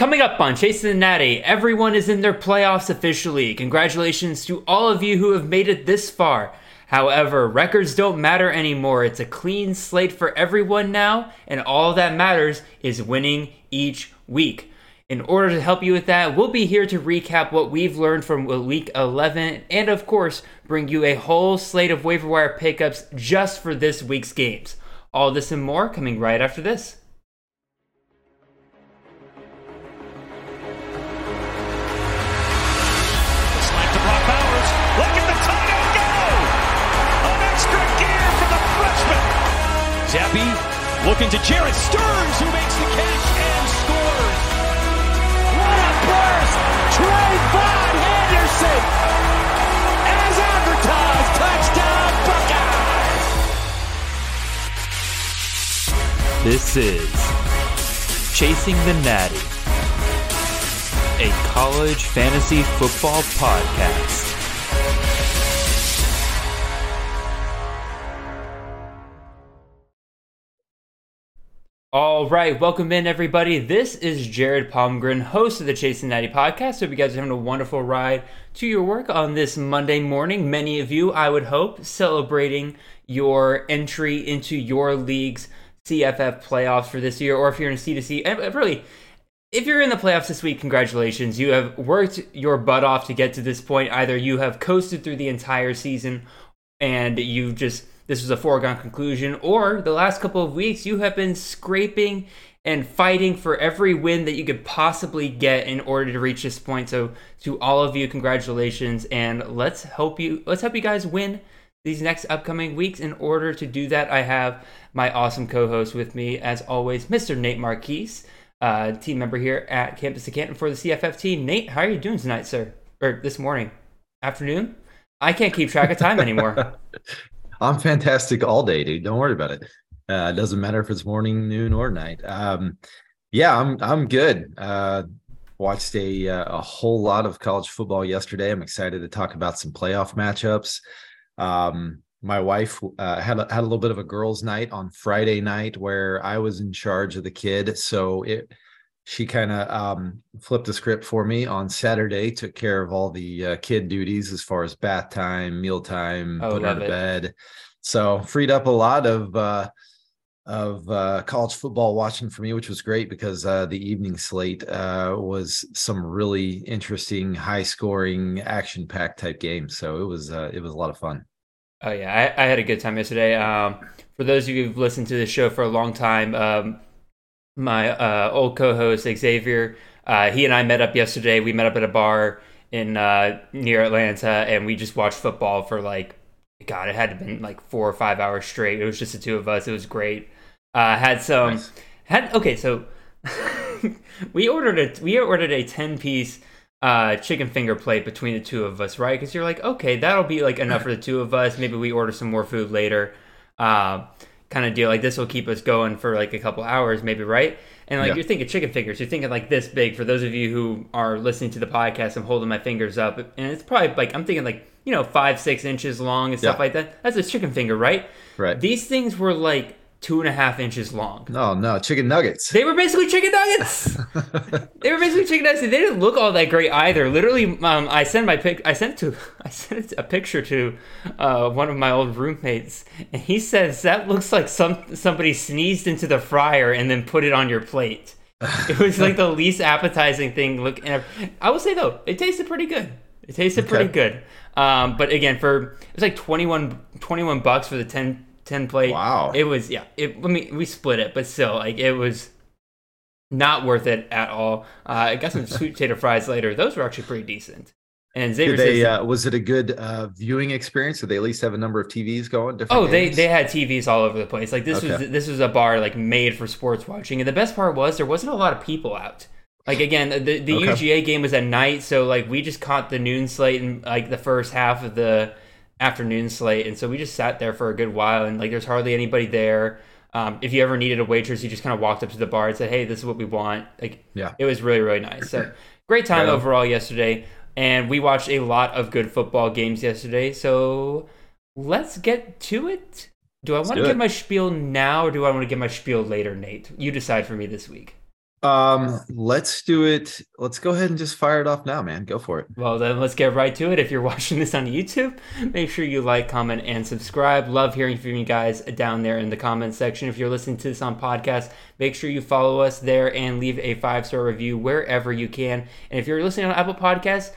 Coming up on Chasing the Natty, everyone is in their playoffs officially. Congratulations to all of you who have made it this far. However, records don't matter anymore. It's a clean slate for everyone now, and all that matters is winning each week. In order to help you with that, we'll be here to recap what we've learned from week 11 and, of course, bring you a whole slate of waiver wire pickups just for this week's games. All this and more coming right after this. Zappe looking to Jerreth Sterns, who makes the catch and scores. What a burst! TreVeyon Henderson, as advertised, touchdown Buckeyes. This is Chasing the Natty, a college fantasy football podcast. All right, welcome in everybody. This is Jared Palmgren, host of the Chasing Natty podcast. Hope you guys are having a wonderful ride to your work on this Monday morning. Many of you, I would hope, celebrating your entry into your league's CFF playoffs for this year, or if you're in C2C, and uh, really, if you're in the playoffs this week, congratulations. You have worked your butt off to get to this point. Either you have coasted through the entire season and you've just this was a foregone conclusion, or the last couple of weeks you have been scraping and fighting for every win that you could possibly get in order to reach this point. So to all of you, congratulations, and let's help you let's help you guys win these next upcoming weeks. In order to do that, I have my awesome co-host with me, as always, Mr. Nate Marquise, uh, team member here at Campus to Canton for the CFF team. Nate, how are you doing tonight, sir? Or this morning, afternoon? I can't keep track of time anymore. I'm fantastic all day, dude. Don't worry about it. Uh, it doesn't matter if it's morning, noon, or night. Um, yeah, I'm I'm good. Uh, watched a uh, a whole lot of college football yesterday. I'm excited to talk about some playoff matchups. Um, my wife uh, had a, had a little bit of a girls' night on Friday night where I was in charge of the kid, so it she kind of um, flipped the script for me on Saturday, took care of all the uh, kid duties as far as bath time, meal time, oh, put her to bed. So freed up a lot of uh, of uh, college football watching for me, which was great because uh, the evening slate uh, was some really interesting, high scoring, action packed type games. So it was uh, it was a lot of fun. Oh yeah, I, I had a good time yesterday. Um, for those of you who've listened to the show for a long time, um, my uh, old co-host Xavier. Uh, he and I met up yesterday. We met up at a bar in uh, near Atlanta, and we just watched football for like, God, it had to been like four or five hours straight. It was just the two of us. It was great. Uh, had some nice. had okay, so we ordered a we ordered a ten piece uh, chicken finger plate between the two of us, right? Because you're like, okay, that'll be like enough for the two of us. Maybe we order some more food later. Uh, kind of deal. Like this will keep us going for like a couple hours, maybe, right? And like yeah. you're thinking chicken fingers, you're thinking like this big. For those of you who are listening to the podcast, I'm holding my fingers up, and it's probably like I'm thinking like you know five six inches long and stuff yeah. like that. That's a chicken finger, right? Right. These things were like two and a half inches long. No, no, chicken nuggets. They were basically chicken nuggets. they were basically chicken nuggets. They didn't look all that great either. Literally, um, I sent my pic. I sent to. I sent a picture to uh, one of my old roommates, and he says that looks like some somebody sneezed into the fryer and then put it on your plate. It was like the least appetizing thing. Look, and I will say though, it tasted pretty good. It tasted okay. pretty good. Um, but again, for it was like 21, 21 bucks for the ten 10 plate. Wow. It was yeah. It let me we split it, but still like it was not worth it at all. Uh, I got some sweet potato fries later. Those were actually pretty decent. And Xavier they, uh, was it a good uh, viewing experience? Did they at least have a number of TVs going? Different oh, games? they they had TVs all over the place. Like this okay. was this was a bar like made for sports watching. And the best part was there wasn't a lot of people out. Like again, the the okay. UGA game was at night, so like we just caught the noon slate and like the first half of the afternoon slate, and so we just sat there for a good while, and like there's hardly anybody there. Um, if you ever needed a waitress, you just kind of walked up to the bar and said, "Hey, this is what we want." Like, yeah, it was really really nice. So great time right overall yesterday, and we watched a lot of good football games yesterday. So let's get to it. Do I want to give my spiel now, or do I want to give my spiel later, Nate? You decide for me this week. Um, let's do it. Let's go ahead and just fire it off now, man. Go for it. Well, then let's get right to it. If you're watching this on YouTube, make sure you like, comment, and subscribe. Love hearing from you guys down there in the comment section. If you're listening to this on podcast, make sure you follow us there and leave a five star review wherever you can. And if you're listening on Apple Podcasts,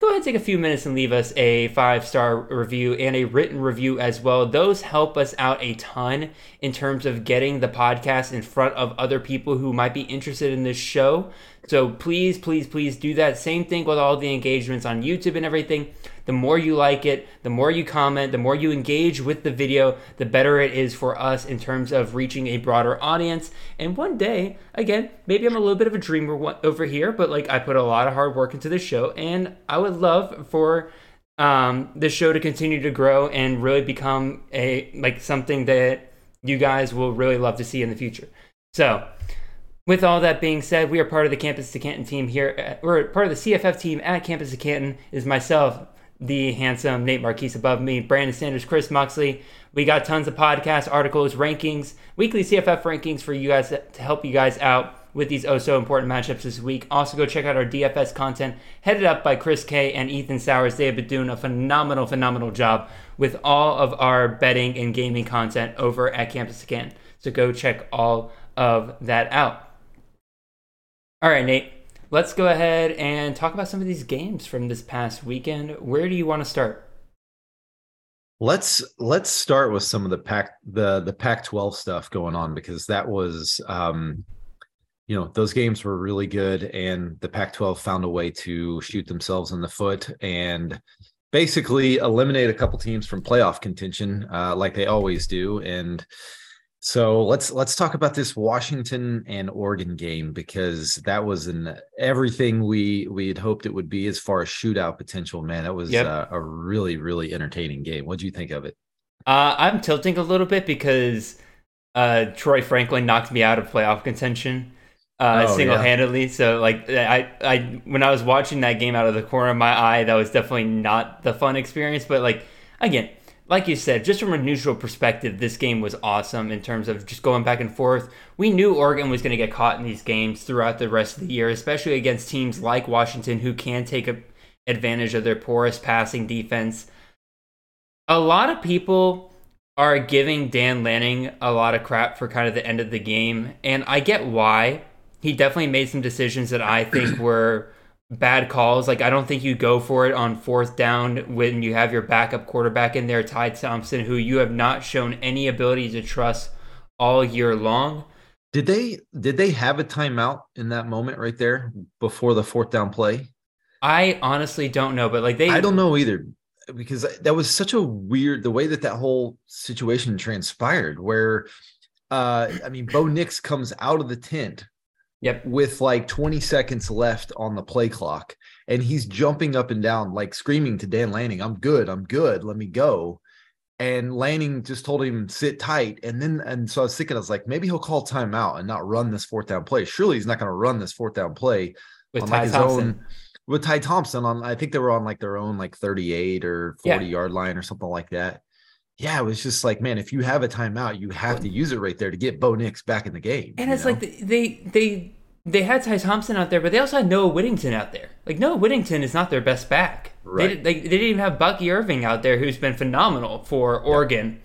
go ahead and take a few minutes and leave us a five star review and a written review as well. Those help us out a ton in terms of getting the podcast in front of other people who might be interested in this show. So please, please, please do that. Same thing with all the engagements on YouTube and everything. The more you like it, the more you comment, the more you engage with the video, the better it is for us in terms of reaching a broader audience. And one day, again, maybe I'm a little bit of a dreamer over here, but like I put a lot of hard work into this show, and I would love for um, the show to continue to grow and really become a like something that you guys will really love to see in the future. So, with all that being said, we are part of the Campus to Canton team here. At, we're part of the CFF team at Campus to Canton. Is myself, the handsome Nate Marquise above me, Brandon Sanders, Chris Moxley. We got tons of podcasts, articles, rankings, weekly CFF rankings for you guys to help you guys out with these oh so important matchups this week. Also, go check out our DFS content headed up by Chris K and Ethan Sowers. They have been doing a phenomenal, phenomenal job with all of our betting and gaming content over at Campus Again. So go check all of that out. All right, Nate let's go ahead and talk about some of these games from this past weekend. Where do you want to start? Let's let's start with some of the pack the the Pac-12 stuff going on because that was um you know those games were really good and the Pac-12 found a way to shoot themselves in the foot and basically eliminate a couple teams from playoff contention uh, like they always do and so let's let's talk about this Washington and Oregon game because that was an everything we we had hoped it would be as far as shootout potential. Man, that was yep. uh, a really really entertaining game. What do you think of it? Uh, I'm tilting a little bit because uh, Troy Franklin knocked me out of playoff contention uh, oh, single handedly. Yeah. So like I I when I was watching that game out of the corner of my eye, that was definitely not the fun experience. But like again, like you said, just from a neutral perspective, this game was awesome in terms of just going back and forth. We knew Oregon was going to get caught in these games throughout the rest of the year, especially against teams like Washington who can take advantage of their porous passing defense. A lot of people are giving Dan Lanning a lot of crap for kind of the end of the game, and I get why. He definitely made some decisions that I think were bad calls. Like I don't think you go for it on fourth down when you have your backup quarterback in there, Ty Thompson, who you have not shown any ability to trust all year long. Did they did they have a timeout in that moment right there before the fourth down play? I honestly don't know, but like they I don't know either because that was such a weird the way that that whole situation transpired where uh I mean Bo Nix comes out of the tent Yep. With like 20 seconds left on the play clock. And he's jumping up and down, like screaming to Dan Lanning, I'm good. I'm good. Let me go. And Lanning just told him, sit tight. And then, and so I was thinking, I was like, maybe he'll call timeout and not run this fourth down play. Surely he's not going to run this fourth down play with Ty like Thompson. Own, with Ty Thompson on, I think they were on like their own like 38 or 40 yeah. yard line or something like that. Yeah, it was just like, man, if you have a timeout, you have to use it right there to get Bo Nix back in the game. And it's know? like they they they had Ty Thompson out there, but they also had Noah Whittington out there. Like Noah Whittington is not their best back. Right. They, they, they didn't even have Bucky Irving out there, who's been phenomenal for Oregon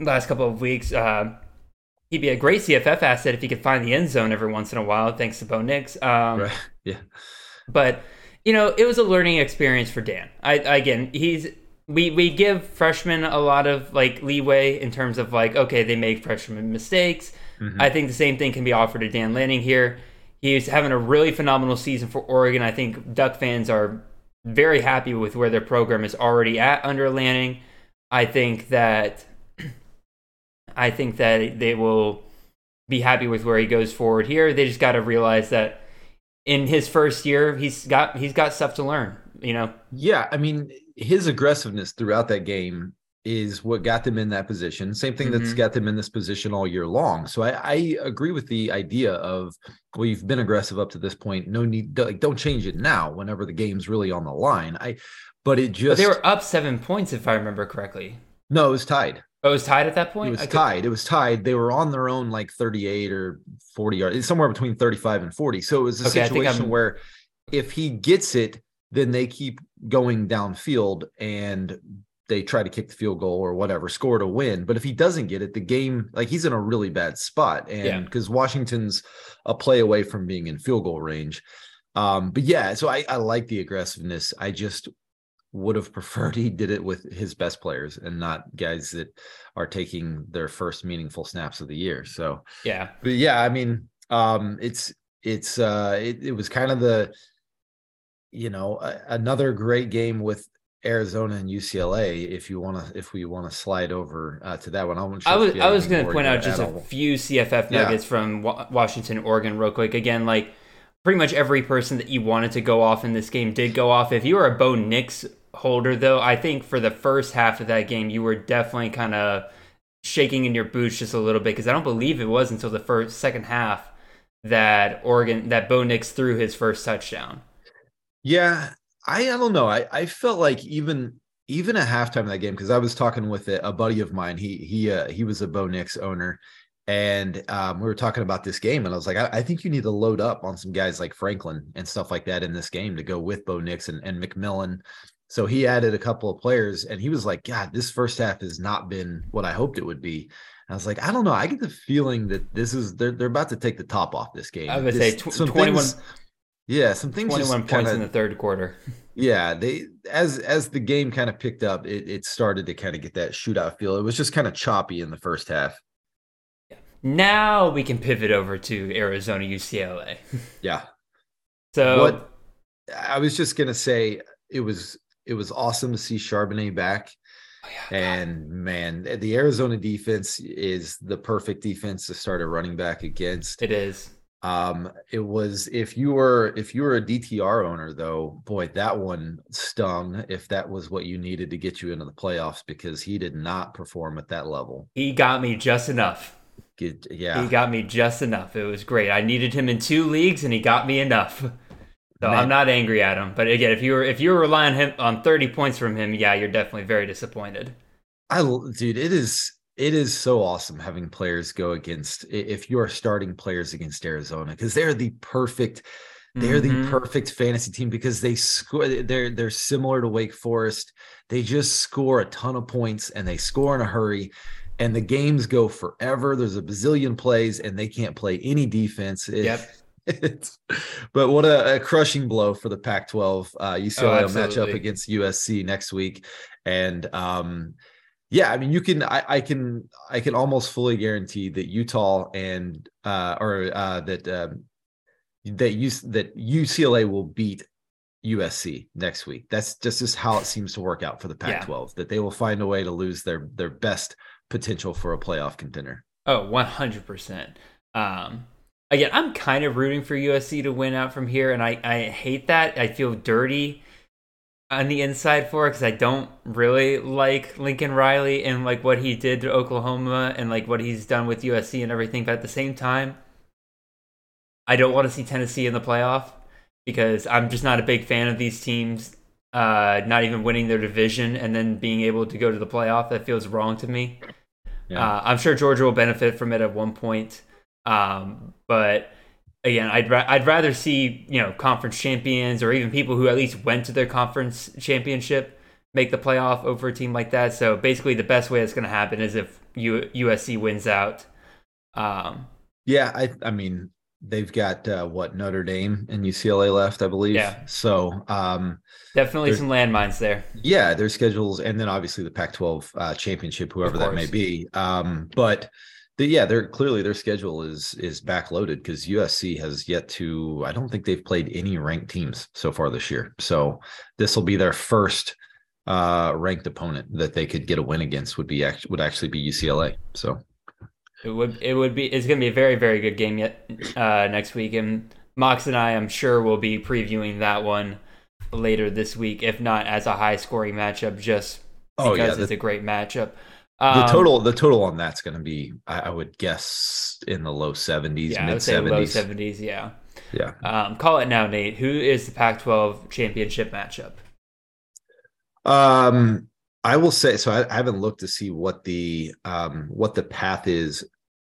last couple of weeks. Uh, he'd be a great CFF asset if he could find the end zone every once in a while, thanks to Bo Nix. Um, right. Yeah. But you know, it was a learning experience for Dan. I again, he's we we give freshmen a lot of like leeway in terms of like okay they make freshman mistakes. Mm-hmm. i think the same thing can be offered to dan lanning here. He's having a really phenomenal season for oregon. I think duck fans are very happy with where their program is already at under lanning. I think that i think that they will be happy with where he goes forward here. They just got to realize that in his first year he's got he's got stuff to learn you know? Yeah i mean his aggressiveness throughout that game is what got them in that position. Same thing mm-hmm. that's got them in this position all year long. So I, I, agree with the idea of well, you've been aggressive up to this point. No need, like don't change it now. Whenever the game's really on the line, I. But it just but they were up seven points if I remember correctly. No, it was tied. Oh, it was tied at that point. It was I could- tied. It was tied. They were on their own like 38 or 40 yards, somewhere between 35 and 40. So it was a Okay, situation where if he gets it, then they keep going downfield and they try to kick the field goal or whatever, score to win. But if he doesn't get it, the game, like he's in a really bad spot. And because Washington's a play away from being in field goal range. Um, but yeah, so I, I like the aggressiveness. I just would have preferred he did it with his best players and not guys that are taking their first meaningful snaps of the year. So, Yeah. but yeah, I mean, um, it's it's uh, it, it was kind of the, you know, a, another great game with Arizona and UCLA. If you want to, if we want to slide over uh, to that one, I'm I was I was going to point out just a few CFF Yeah. nuggets from Wa- Washington, Oregon, real quick. Again, like pretty much every person that you wanted to go off in this game did go off. If you were a Bo Nix holder, though, I think for the first half of that game, you were definitely kind of shaking in your boots just a little bit because I don't believe it was until the first second half that Oregon that Bo Nix threw his first touchdown. Yeah, I, I don't know. I, I felt like even even at halftime of that game because I was talking with a, a buddy of mine. He he uh, he was a Bo Nix owner, and um, we were talking about this game, and I was like, I, I think you need to load up on some guys like Franklin and stuff like that in this game to go with Bo Nix and, and McMillan. So he added a couple of players, and he was like, God, this first half has not been what I hoped it would be. I was like, I don't know. I get the feeling that this is they're they're about to take the top off this game. I would This- say tw- some 21 things- yeah, some things. just 21 points kinda- in the third quarter. yeah, they as as the game kind of picked up, it it started to kind of get that shootout feel. It was just kind of choppy in the first half. Now we can pivot over to Arizona UCLA. Yeah. So what I was just gonna say, it was it was awesome to see Charbonnet back. Oh, yeah, And man, the Arizona defense is the perfect defense to start a running back against. it is. Um, it was if you were if you were a DTR owner though, boy, that one stung if that was what you needed to get you into the playoffs because he did not perform at that level. He got me just enough. Get, yeah. He got me just enough. It was great. I needed him in two leagues, and he got me enough. So Man. I'm not angry at him. But again, if you were if you were relying on him on 30 points from him, yeah, you're definitely very disappointed. I dude, it is it is so awesome having players go against if you're starting players against Arizona because they're the perfect they're Mhm. the perfect fantasy team because they score they're they're similar to Wake Forest. They just score a ton of points and they score in a hurry and the games go forever. There's a bazillion plays and they can't play any defense. It- Yep. it's, but what a, a crushing blow for the Pac-12. Uh, UCLA will match up against USC next week, and um, yeah, I mean, you can, I, I can, I can almost fully guarantee that Utah and uh, or uh, that um, that you that UCLA will beat USC next week. That's just just how it seems to work out for the Yeah. Pac-12. That they will find a way to lose their their best potential for a playoff contender. Oh, 100%. Um, again, I'm kind of rooting for USC to win out from here, and I, I hate that. I feel dirty on the inside for it because I don't really like Lincoln Riley and like what he did to Oklahoma and like what he's done with USC and everything. But at the same time, I don't want to see Tennessee in the playoff because I'm just not a big fan of these teams uh, not even winning their division and then being able to go to the playoff. That feels wrong to me. Yeah. Uh, I'm sure Georgia will benefit from it at one point, um, but again, I'd ra- I'd rather see you know conference champions or even people who at least went to their conference championship make the playoff over a team like that. So basically, the best way that's going to happen is if U- USC wins out. Um, Yeah, I I mean they've got uh, what Notre Dame and UCLA left, I believe. Yeah. So um definitely some landmines there. yeah, their schedules and then obviously the Pac-12 uh, championship, whoever that may be. Um, but the, yeah, they're clearly their schedule is is backloaded because USC has yet to. I don't think they've played any ranked teams so far this year. So this will be their first uh ranked opponent that they could get a win against would be would actually be UCLA. So It would it would be it's going to be a very very good game yet uh, next week, and Mox and I I'm sure will be previewing that one later this week, if not as a high scoring matchup, just because Oh, yeah, it's the- a great matchup. The Um, total the total on that's going to be I, I would guess in the low 70s, yeah, mid say low 70s. seventies. Yeah, Yeah. um, call it now, Nate. Who is the Pac-12 championship matchup? Um, I will say so. I, I haven't looked to see what the um, what the path is.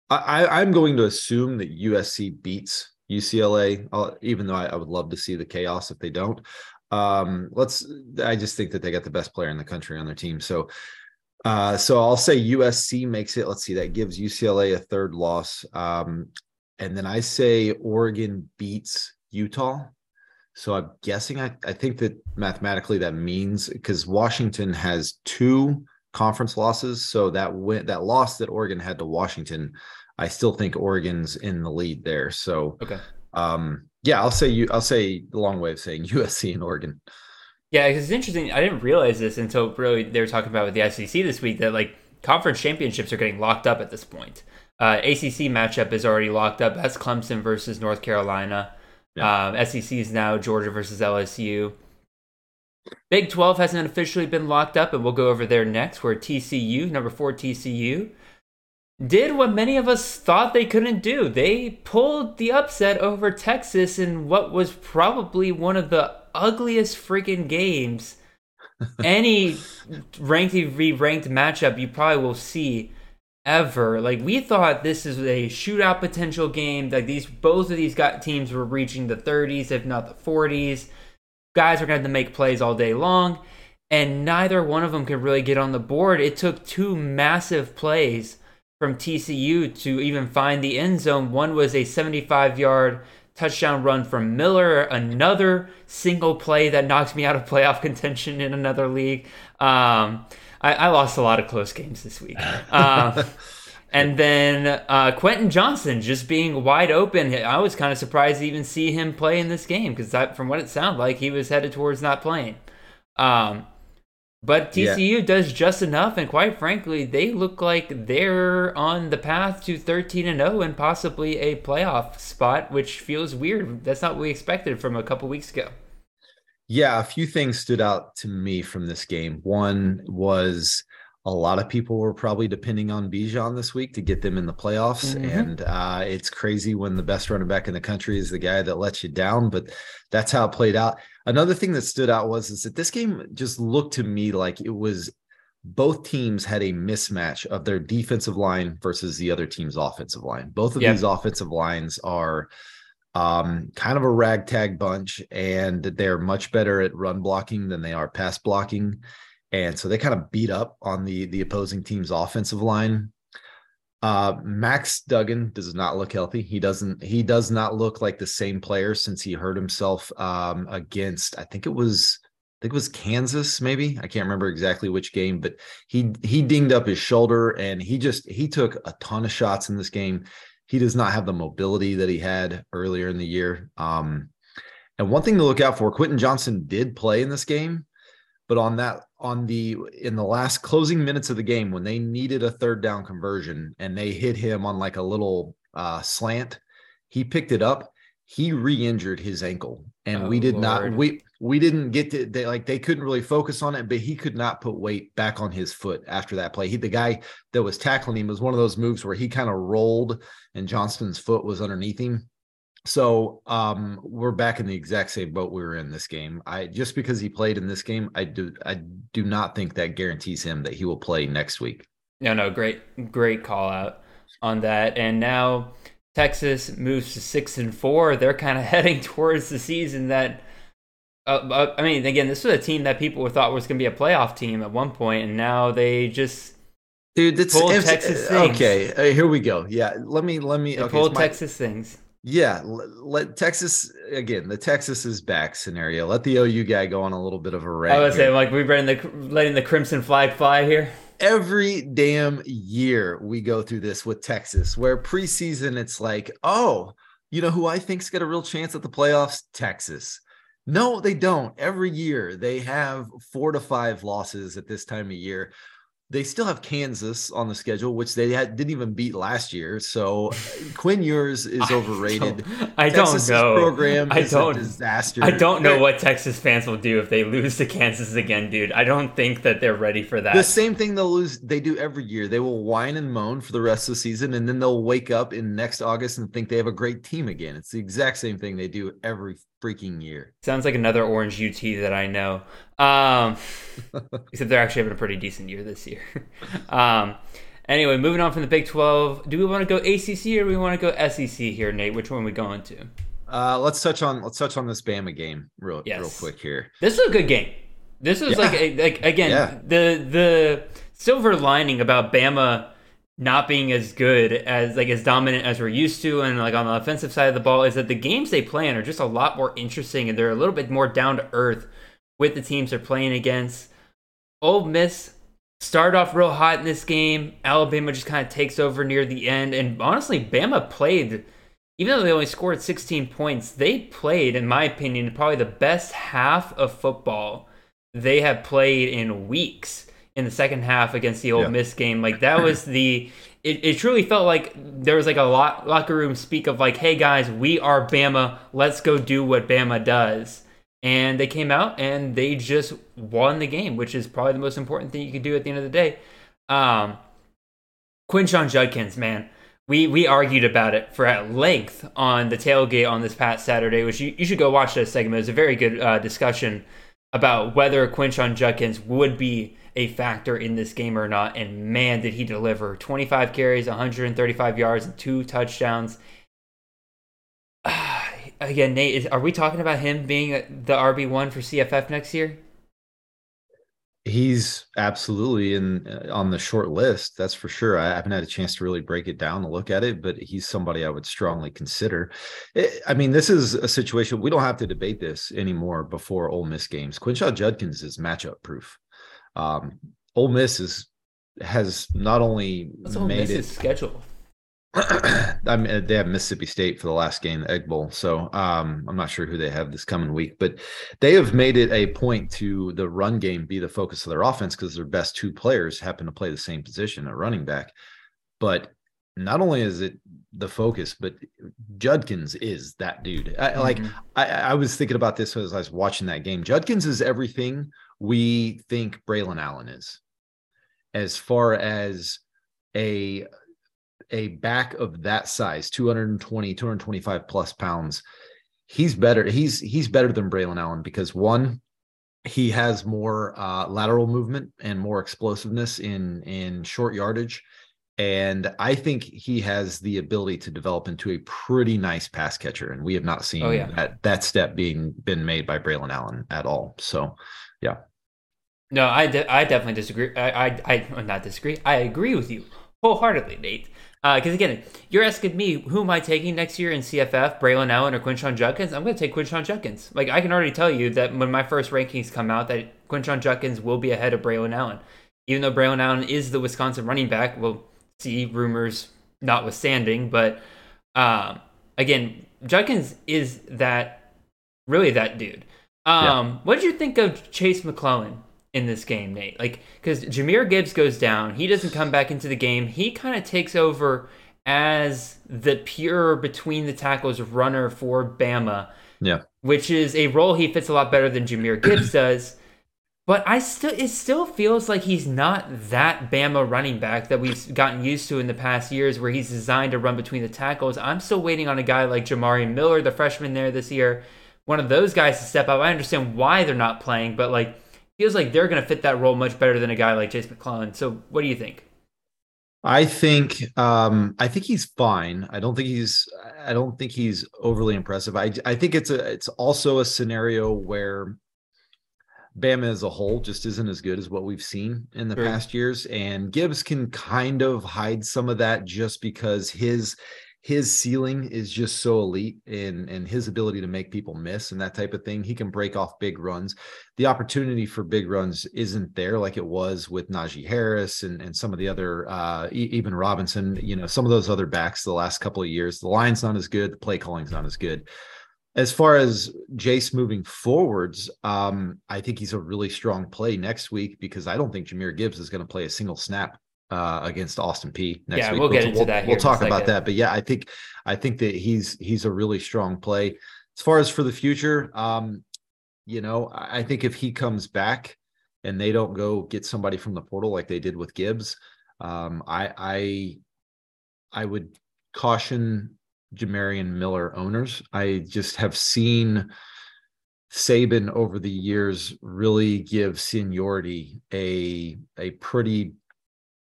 I, I, am going to assume that USC beats UCLA, uh, even though I, I, would love to see the chaos if they don't. Um, let's. I just think that they got the best player in the country on their team. So, uh, so I'll say USC makes it. Let's see. That gives UCLA a third loss. Um, and then I say Oregon beats Utah. So I'm guessing I, I think that mathematically that means because Washington has two conference losses. So that win that loss that Oregon had to Washington, I still think Oregon's in the lead there. So okay. Um yeah, I'll say you I'll say the long way of saying USC and Oregon. Yeah, it's interesting. I didn't realize this until really they were talking about with the SEC this week that like conference championships are getting locked up at this point. Uh, ACC matchup is already locked up. That's Clemson versus North Carolina. Yeah. Um, SEC is now Georgia versus LSU. Big 12 hasn't officially been locked up, and we'll go over there next, where TCU, number four TCU, did what many of us thought they couldn't do. They pulled the upset over Texas in what was probably one of the ugliest freaking games any ranked v ranked matchup you probably will see ever. Like we thought this is a shootout potential game. Like these both of these got teams were reaching the 30s, if not the 40s. Guys are going to have to make plays all day long, and neither one of them could really get on the board. It took two massive plays from TCU to even find the end zone. One was a 75 yard touchdown run from Miller, another single play that knocks me out of playoff contention in another league. Um, I, I lost a lot of close games this week. Uh, and then uh, Quentin Johnston just being wide open. I was kind of surprised to even see him play in this game because from what it sounded like, he was headed towards not playing. Um, but TCU yeah. does just enough, and quite frankly, they look like they're on the path to 13 and 0 and possibly a playoff spot, which feels weird. That's not what we expected from a couple weeks ago. Yeah, a few things stood out to me from this game. One was a lot of people were probably depending on Bijan this week to get them in the playoffs. Mm-hmm. And uh, it's crazy when the best running back in the country is the guy that lets you down, but that's how it played out. Another thing that stood out was is that this game just looked to me like it was both teams had a mismatch of their defensive line versus the other team's offensive line. Both of these offensive lines are um, kind of a ragtag bunch, and they're much better at run blocking than they are pass blocking. And so they kind of beat up on the the opposing team's offensive line. Uh, Max Duggan does not look healthy. He doesn't. He does not look like the same player since he hurt himself um, against. I think it was. I think it was Kansas, maybe. I can't remember exactly which game, but he he dinged up his shoulder and he just he took a ton of shots in this game he does not have the mobility that he had earlier in the year. Um, and one thing to look out for, Quentin Johnston did play in this game, but on that on the in the last closing minutes of the game when they needed a third down conversion and they hit him on like a little uh, slant, he picked it up. He re-injured his ankle, and oh, we did Lord. not we we didn't get to they like they couldn't really focus on it, but he could not put weight back on his foot after that play. He the guy that was tackling him was one of those moves where he kind of rolled and Johnston's foot was underneath him. So um we're back in the exact same boat we were in this game. I just because he played in this game, I do I do not think that guarantees him that he will play next week. No, no, great, great call out on that. And now Texas moves to six and four. They're kind of heading towards the season that uh, uh, I mean, again, this was a team that people thought was going to be a playoff team at one point, and now they just dude, it's pulled Texas things. Okay, uh, here we go. Yeah, let me let me they okay, pulled my, Texas things. Yeah, let, Texas again. The Texas is back scenario. Let the OU guy go on a little bit of a rant. I was saying, like we letting the letting the crimson flag fly here. Every damn year we go through this with Texas, where preseason it's like, oh, you know who I think's got a real chance at the playoffs? Texas. No, they don't. Every year they have four to five losses at this time of year. They still have Kansas on the schedule, which they had, didn't even beat last year. So uh, Quinn Ewers is overrated. I don't, I don't know. Program I don't disaster. I don't know what Texas fans will do if they lose to Kansas again, dude. I don't think that they're ready for that. The same thing they'll lose. They do every year. They will whine and moan for the rest of the season, and then they'll wake up in next August and think they have a great team again. It's the exact same thing they do every freaking year. Sounds like another Orange UT that I know. Um, except they're actually having a pretty decent year this year. um, anyway, moving on from the Big 12, do we want to go ACC or do we want to go SEC here, Nate? Which one are we going to? Uh, let's touch on let's touch on this Bama game real Yes. real quick here. This is a good game. This was Yeah. like a, like again Yeah. the the silver lining about Bama not being as good as like as dominant as we're used to and like on the offensive side of the ball is that the games they play in are just a lot more interesting and they're a little bit more down to earth with the teams they're playing against. Ole Miss started off real hot in this game. Alabama just kind of takes over near the end and honestly Bama played even though they only scored 16 points, they played, in my opinion, probably the best half of football they have played in weeks in the second half against the Ole Yeah. Miss game. Like that was the. It, it truly felt like there was like a lot, locker room speak of like, "Hey guys, we are Bama. Let's go do what Bama does." And they came out and they just won the game, which is probably the most important thing you can do at the end of the day. Um, Quinshon Judkins, man, we we argued about it for at length on the tailgate on this past Saturday, which you, you should go watch that segment. It was a very good uh, discussion about whether Quinshon Judkins would be a factor in this game or not. And man, did he deliver 25 carries, 135 yards, and two touchdowns. Again, Nate, is, are we talking about him being the RB1 for CFF next year? He's absolutely in uh, on the short list. That's for sure. I haven't had a chance to really break it down to look at it, but he's somebody I would strongly consider. I- I mean, this is a situation we don't have to debate this anymore before Ole Miss games. Quinshon Judkins is matchup proof. Um, Ole Miss is has not only What's made it. schedule? I mean, they have Mississippi State for the last game, the Egg Bowl. So um, I'm not sure who they have this coming week, but they have made it a point to the run game be the focus of their offense because their best two players happen to play the same position at running back. But not only is it the focus, but Judkins is that dude. I, Like Mhm. I, I was thinking about this as I was watching that game. Judkins is everything we think Braylon Allen is, as far as a a back of that size 220 225 plus pounds he's better he's he's better than braylon allen because one he has more uh, lateral movement and more explosiveness in in short yardage. And i think he has the ability to develop into a pretty nice pass catcher. And we have not seen Oh, yeah. that that step being been made by braylon allen at all. So No, I, de- I definitely disagree. I, I, I not disagree. I agree with you wholeheartedly, Nate. Because again, you're asking me who am I taking next year in CFF, Braylon Allen or Quinshon Judkins? I'm going to take Quinshon Judkins. Like I can already tell you that when my first rankings come out, that Quinshon Judkins will be ahead of Braylon Allen, even though Braylon Allen is the Wisconsin running back. We'll see rumors notwithstanding, but um, again, Judkins is that really that dude. Um, What did you think of Jase McClellan in this game, Nate? Like, because Jahmyr Gibbs goes down, he doesn't come back into the game. He kind of takes over as the pure between the tackles runner for Bama, yeah which is a role he fits a lot better than Jameer Gibbs does. But I still, it still feels like he's not that Bama running back that we've gotten used to in the past years, where he's designed to run between the tackles. I'm still waiting on a guy like Jamari Miller, the freshman there this year, one of those guys to step up. I understand why they're not playing, but like feels like they're going to fit that role much better than a guy like Jase McClellan. So, what do you think? I think um I think he's fine. I don't think he's I don't think he's overly impressive. I I think it's a it's also a scenario where Bama as a whole just isn't as good as what we've seen in the Sure. past years and Gibbs can kind of hide some of that just because his his ceiling is just so elite in and his ability to make people miss and that type of thing. He can break off big runs. The opportunity for big runs isn't there like it was with Najee Harris and, and some of the other uh even Robinson, you know, some of those other backs the last couple of years. The line's not as good, the play calling's not as good. As far as Jase moving forwards, um, I think he's a really strong play next week because I don't think Jahmyr Gibbs is going to play a single snap uh, against Austin Peay next Yeah, week. we'll get into that here We'll talk about that, but yeah, I think I think that he's he's a really strong play. As far as for the future, um, you know, I I think if he comes back and they don't go get somebody from the portal like they did with Gibbs, um, I I I would caution Jamarion Miller owners. I just have seen Saban over the years really give seniority a a pretty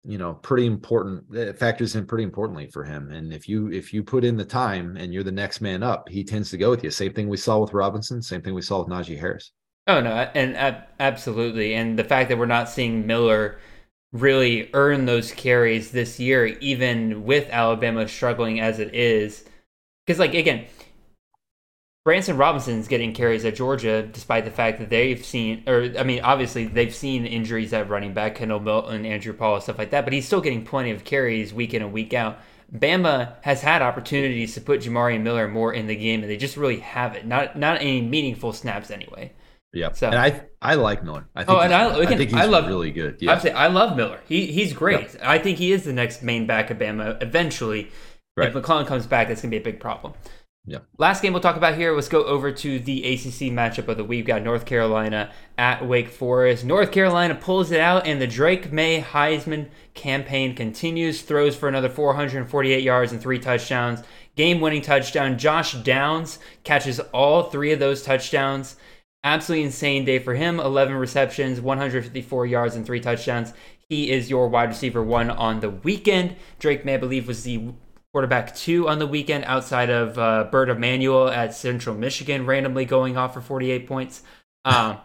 you know pretty important it factors in pretty importantly for him. And if you if you put in the time and you're the next man up he tends to go with you. Same thing we saw with robinson same thing we saw with najee harris. Oh no and absolutely. And the fact that we're not seeing miller really earn those carries this year even with alabama struggling as it is because like again Branson Robinson's getting carries at Georgia, despite the fact that they've seen, or I mean, obviously they've seen injuries at running back, Kendall Milton, Andrew Paul, stuff like that. But he's still getting plenty of carries week in and week out. Bama has had opportunities to put Jamari Miller more in the game, and they just really haven't. Not not any meaningful snaps anyway. Yeah, so and I I like Miller. I think oh, and I, I think he's I love really good. Yeah, saying I love Miller. He he's great. I think he is the next main back of Bama eventually. Right. If McClellan comes back, that's gonna be a big problem. Yeah. Last game we'll talk about here. Let's go over to the ACC matchup of the week. We've got North Carolina at Wake Forest. North Carolina pulls it out, and the Drake Maye Heisman campaign continues. Throws for another 448 yards and three touchdowns. Game winning touchdown. Josh Downs catches all three of those touchdowns. Absolutely insane day for him. 11 receptions, 154 yards, and three touchdowns. He is your wide receiver one on the weekend. Drake Maye, I believe, was the quarterback two on the weekend outside of uh, Bert Emanuel at Central Michigan, randomly going off for 48 points. Um,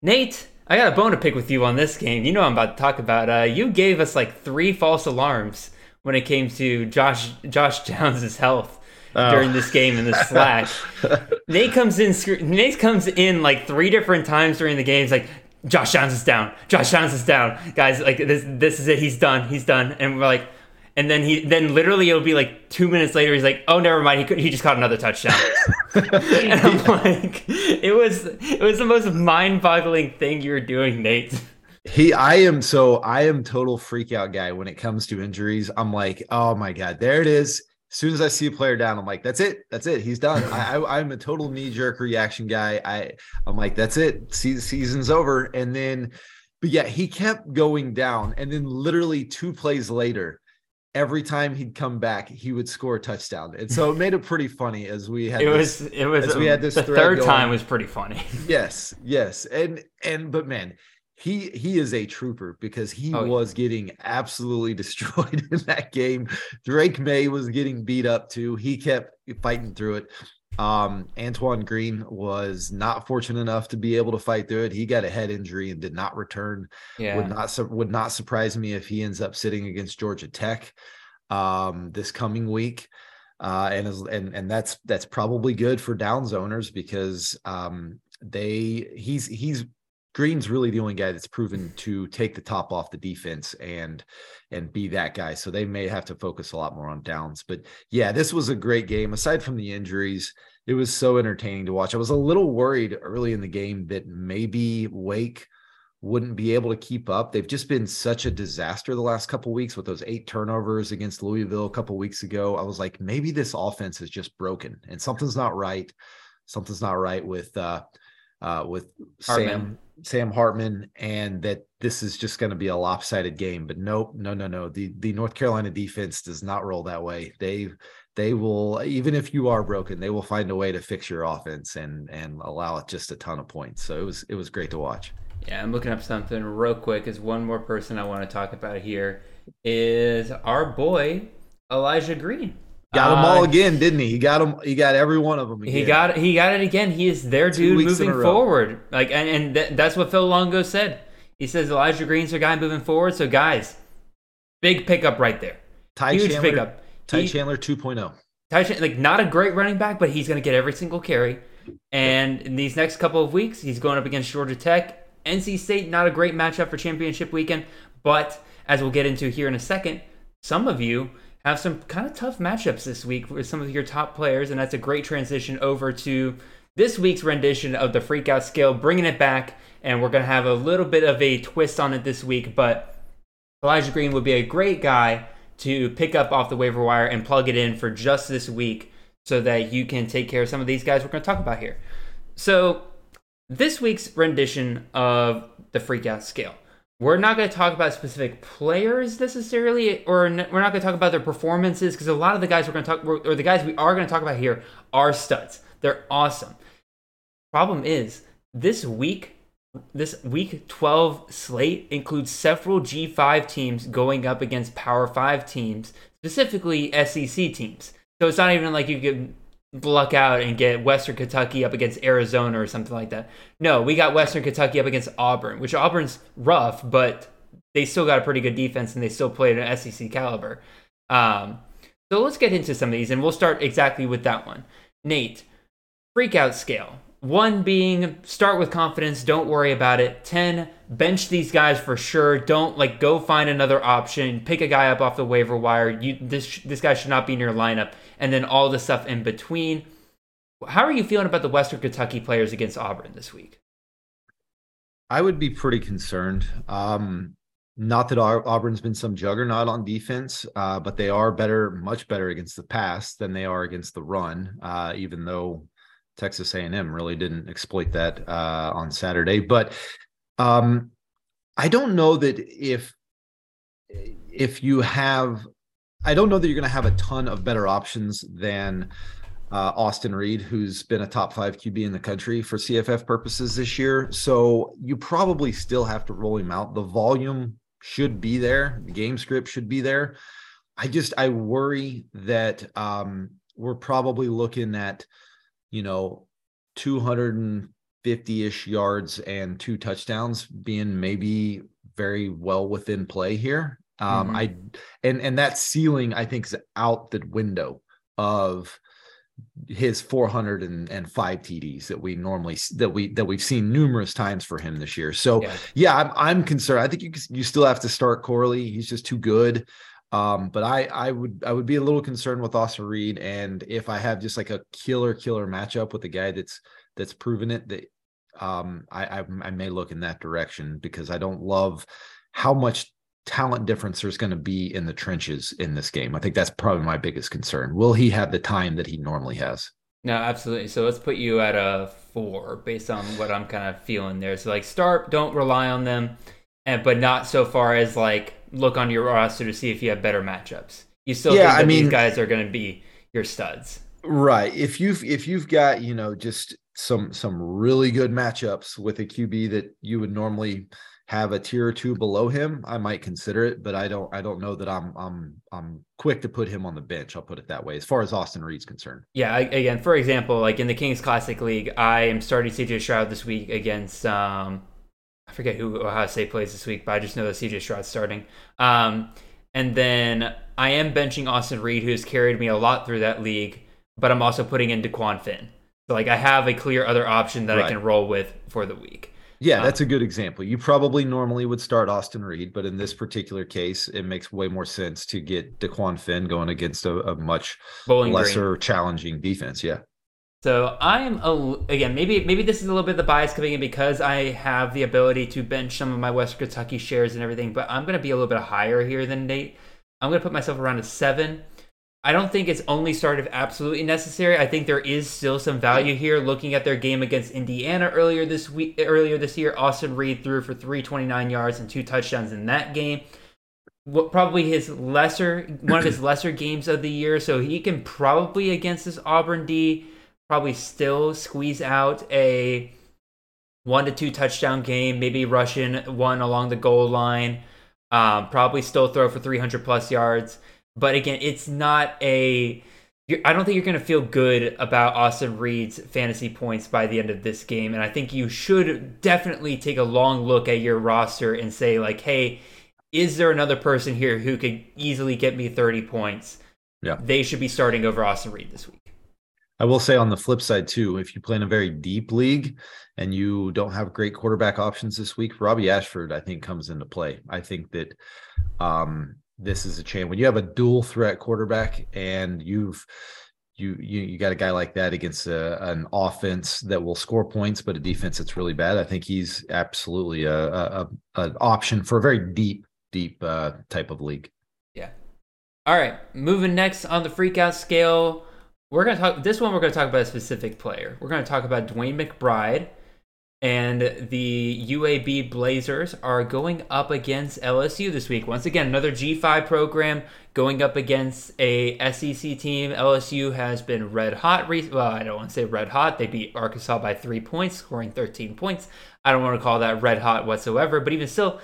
Nate, I got a bone to pick with you on this game. You know I'm about to talk about. Uh, you gave us like three false alarms when it came to Josh Josh Jones's health. Oh. During this game in the Slack, Nate comes in. Nate comes in like three different times during the games. Like Josh Downs is down. Josh Downs is down. Guys, like this. This is it. He's done. He's done. And we're like, and then he then literally it'll be like two minutes later he's like oh never mind. He could, he just caught another touchdown. And i'm like it was it was the most mind-boggling thing you were doing nate. He i am so i am total freak out guy when it comes to injuries. I'm like oh my god there it is. As soon as i see a player down i'm like that's it that's it he's done. I, I i'm a total knee-jerk reaction guy. I i'm like that's it season's over. And then but yeah he kept going down. And then literally two plays later every time he'd come back, he would score a touchdown. And so it made it pretty funny as we had it this, was it was we had this the third going. time was pretty funny. yes, yes. And and but man, he he is a trooper because he oh, was yeah. getting absolutely destroyed in that game. Drake Maye was getting beat up too. He kept fighting through it. Um, Antoine Green was not fortunate enough to be able to fight through it. He got a head injury and did not return. Yeah. Would not would not surprise me if he ends up sitting against Georgia Tech um, this coming week. Uh, and and and that's that's probably good for Downs owners because um, they he's he's Green's really the only guy that's proven to take the top off the defense and and be that guy. So they may have to focus a lot more on downs. But yeah, this was a great game. Aside from the injuries, it was so entertaining to watch. I was a little worried early in the game that maybe Wake wouldn't be able to keep up. They've just been such a disaster the last couple weeks with those eight turnovers against Louisville a couple weeks ago. I was like, maybe this offense is just broken and something's not right. Something's not right with uh uh with Hartman. Sam Sam Hartman and that this is just going to be a lopsided game. But nope, no, no, no. The the North Carolina defense does not roll that way. They they will even if you are broken, they will find a way to fix your offense and and allow it just a ton of points. So it was it was great to watch. Yeah, I'm looking up something real quick. Is one more person I want to talk about here is our boy Elijah Green. Got them all uh, again, didn't he? He got them. He got every one of them. Again. He got he got it again. He is their Two dude moving forward. Like and, and th- that's what Phil Longo said. He says Elijah Green's their guy moving forward. So guys, big pickup right there. Ty Huge Chandler, pickup. Ty he, Chandler 2.0. Ty Chandler, like not a great running back, but he's going to get every single carry. And in these next couple of weeks, he's going up against Georgia Tech, NC State. Not a great matchup for championship weekend, but as we'll get into here in a second, some of you have some kind of tough matchups this week with some of your top players, and that's a great transition over to this week's rendition of the Freakout Scale, bringing it back, and we're going to have a little bit of a twist on it this week, but Elijah Green would be a great guy to pick up off the waiver wire and plug it in for just this week so that you can take care of some of these guys we're going to talk about here. So, this week's rendition of the Freakout Scale we're not going to talk about specific players necessarily, or we're not going to talk about their performances because a lot of the guys we're going to talk, or the guys we are going to talk about here, are studs. They're awesome. Problem is, this week, this week 12 slate includes several G5 teams going up against Power 5 teams, specifically SEC teams. So it's not even like you could luck out and get Western Kentucky up against Arizona or something like that. No, we got Western Kentucky up against Auburn, which Auburn's rough, but they still got a pretty good defense and they still played an SEC caliber. Um, so let's get into some of these, and we'll start exactly with that one. Nate, freakout scale. One being start with confidence, don't worry about it. 10, bench these guys for sure. Don't like go find another option. Pick a guy up off the waiver wire. You this this guy should not be in your lineup. And then all the stuff in between. How are you feeling about the Western Kentucky players against Auburn this week? I would be pretty concerned. Um, not that Auburn's been some juggernaut on defense, uh, but they are better, much better against the pass than they are against the run. Uh, even though Texas A&M really didn't exploit that uh, on Saturday, but um, I don't know that if if you have, I don't know that you're going to have a ton of better options than uh, Austin Reed, who's been a top five QB in the country for CFF purposes this year. So you probably still have to roll him out. The volume should be there. The game script should be there. I just I worry that um, we're probably looking at, you know, 250-ish yards and two touchdowns being maybe very well within play here. Um, mm-hmm. I and and that ceiling I think is out the window of his 405 TDs that we normally that we that we've seen numerous times for him this year. So yeah, yeah I'm I'm concerned. I think you you still have to start Corley. He's just too good. Um, but I I would I would be a little concerned with Austin Reed, and if I have just like a killer killer matchup with a guy that's that's proven it, that um I I, I may look in that direction because I don't love how much talent difference there's going to be in the trenches in this game. I think that's probably my biggest concern. Will he have the time that he normally has? No, absolutely. So let's put you at a four based on what I'm kind of feeling there. So like start, don't rely on them, and but not so far as like look on your roster to see if you have better matchups. You still yeah, think I mean, these guys are going to be your studs, right? If you've if you've got you know just some some really good matchups with a QB that you would normally have a tier or two below him, I might consider it, but I don't I don't know that I'm I'm I'm quick to put him on the bench. I'll put it that way as far as Austin Reed's concerned. Yeah, again, for example, like in the Kings Classic League, I am starting CJ Stroud this week against um I forget who Ohio State plays this week, but I just know that CJ Stroud's starting. Um and then I am benching Austin Reed, who has carried me a lot through that league, but I'm also putting in Dequan Finn. So like I have a clear other option that right. I can roll with for the week. Yeah, uh, that's a good example. You probably normally would start Austin Reed, but in this particular case, it makes way more sense to get Dequan Finn going against a, a much Bowling lesser Green. challenging defense. Yeah. So I'm a, again maybe maybe this is a little bit of the bias coming in because I have the ability to bench some of my West Kentucky shares and everything, but I'm going to be a little bit higher here than Nate. I'm going to put myself around a seven. I don't think it's only started absolutely necessary. I think there is still some value here. Looking at their game against Indiana earlier this week, earlier this year, Austin Reed threw for 329 yards and two touchdowns in that game. What probably his lesser, one of his lesser games of the year. So he can probably against this Auburn D, probably still squeeze out a one to two touchdown game, maybe rushing one along the goal line. Um, probably still throw for 300 plus yards. But again, it's not a. I don't think you're going to feel good about Austin Reed's fantasy points by the end of this game. And I think you should definitely take a long look at your roster and say, like, hey, is there another person here who could easily get me 30 points? Yeah. They should be starting over Austin Reed this week. I will say on the flip side, too, if you play in a very deep league and you don't have great quarterback options this week, Robbie Ashford, I think, comes into play. I think that um, this is a chain. When you have a dual threat quarterback and you've you you, you got a guy like that against a, an offense that will score points but a defense that's really bad i think he's absolutely a, a, a an option for a very deep deep uh, type of league. Yeah. All right moving next on the freakout scale we're going to talk this one we're going to talk about a specific player. We're going to talk about DeWayne McBride And the UAB Blazers are going up against LSU this week. Once again, another G5 program going up against a SEC team. LSU has been red hot. Re- well, I don't want to say red hot. They beat Arkansas by three points, scoring 13 points. I don't want to call that red hot whatsoever. But even still,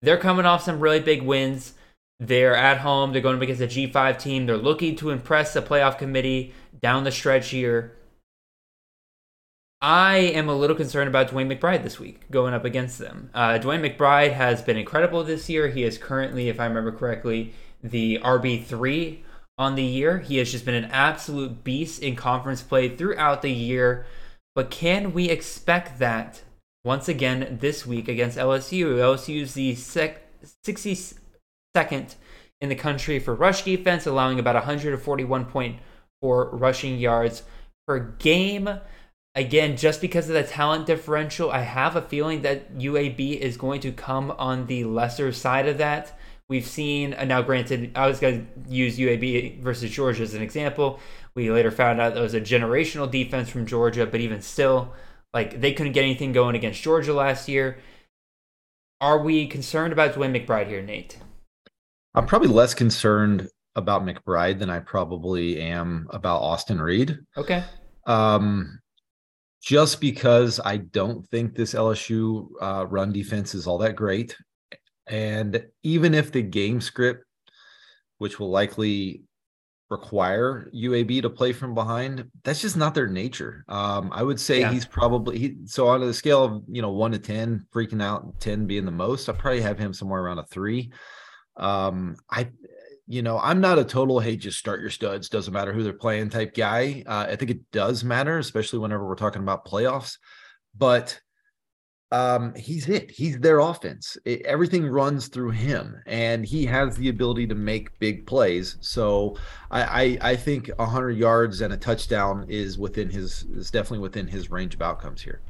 they're coming off some really big wins. They're at home. They're going up against a G5 team. They're looking to impress the playoff committee down the stretch here. I am a little concerned about DeWayne McBride this week going up against them. Uh, DeWayne McBride has been incredible this year. He is currently, if I remember correctly, the RB3 on the year. He has just been an absolute beast in conference play throughout the year. But can we expect that once again this week against LSU? LSU is the sec- 62nd in the country for rush defense, allowing about 141.4 rushing yards per game again, just because of the talent differential, I have a feeling that UAB is going to come on the lesser side of that. We've seen, uh, now granted, I was going to use UAB versus Georgia as an example. We later found out that was a generational defense from Georgia, but even still, like they couldn't get anything going against Georgia last year. Are we concerned about DeWayne McBride here, Nate? I'm probably less concerned about McBride than I probably am about Austin Reed. Okay. Um, just because I don't think this LSU uh, run defense is all that great. And even if the game script, which will likely require UAB to play from behind, that's just not their nature. Um, I would say yeah. he's probably he, so on the scale of you know one to ten, freaking out, ten being the most. I probably have him somewhere around a three. Um, I you know, I'm not a total, hey, just start your studs, doesn't matter who they're playing type guy. Uh, I think it does matter, especially whenever we're talking about playoffs. But um, he's it. He's their offense. It, everything runs through him, and he has the ability to make big plays. So I, I, I think 100 yards and a touchdown is within his is definitely within his range of outcomes here.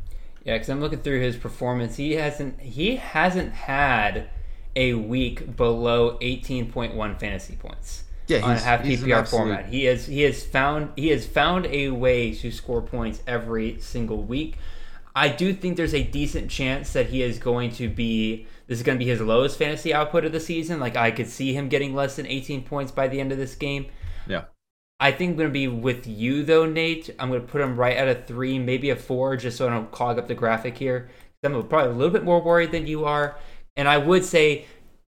Yeah, because I'm looking through his performance. He hasn't he hasn't had a week below 18.1 fantasy points yeah, on a half PPR format. He has he has found he has found a way to score points every single week. I do think there's a decent chance that he is going to be this is going to be his lowest fantasy output of the season. Like I could see him getting less than 18 points by the end of this game. Yeah. I think I'm going to be with you though, Nate. I'm going to put him right at a three, maybe a four, just so I don't clog up the graphic here. I'm probably a little bit more worried than you are. And I would say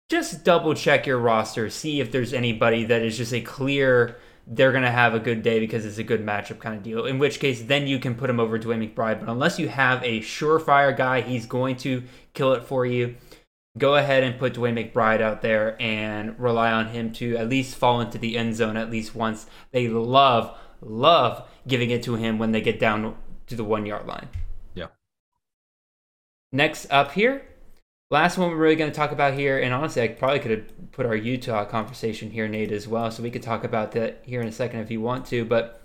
just double check your roster, see if there's anybody that is just a clear they're going to have a good day because it's a good matchup kind of deal. In which case, then you can put him over DeWayne McBride. But unless you have a surefire guy, he's going to kill it for you. Go ahead and put DeWayne McBride out there and rely on him to at least fall into the end zone at least once. They love, love giving it to him when they get down to the one yard line. Yeah. Next up here, Last one we're really going to talk about here, and honestly, I probably could have put our Utah conversation here, Nate, as well. So we could talk about that here in a second if you want to. But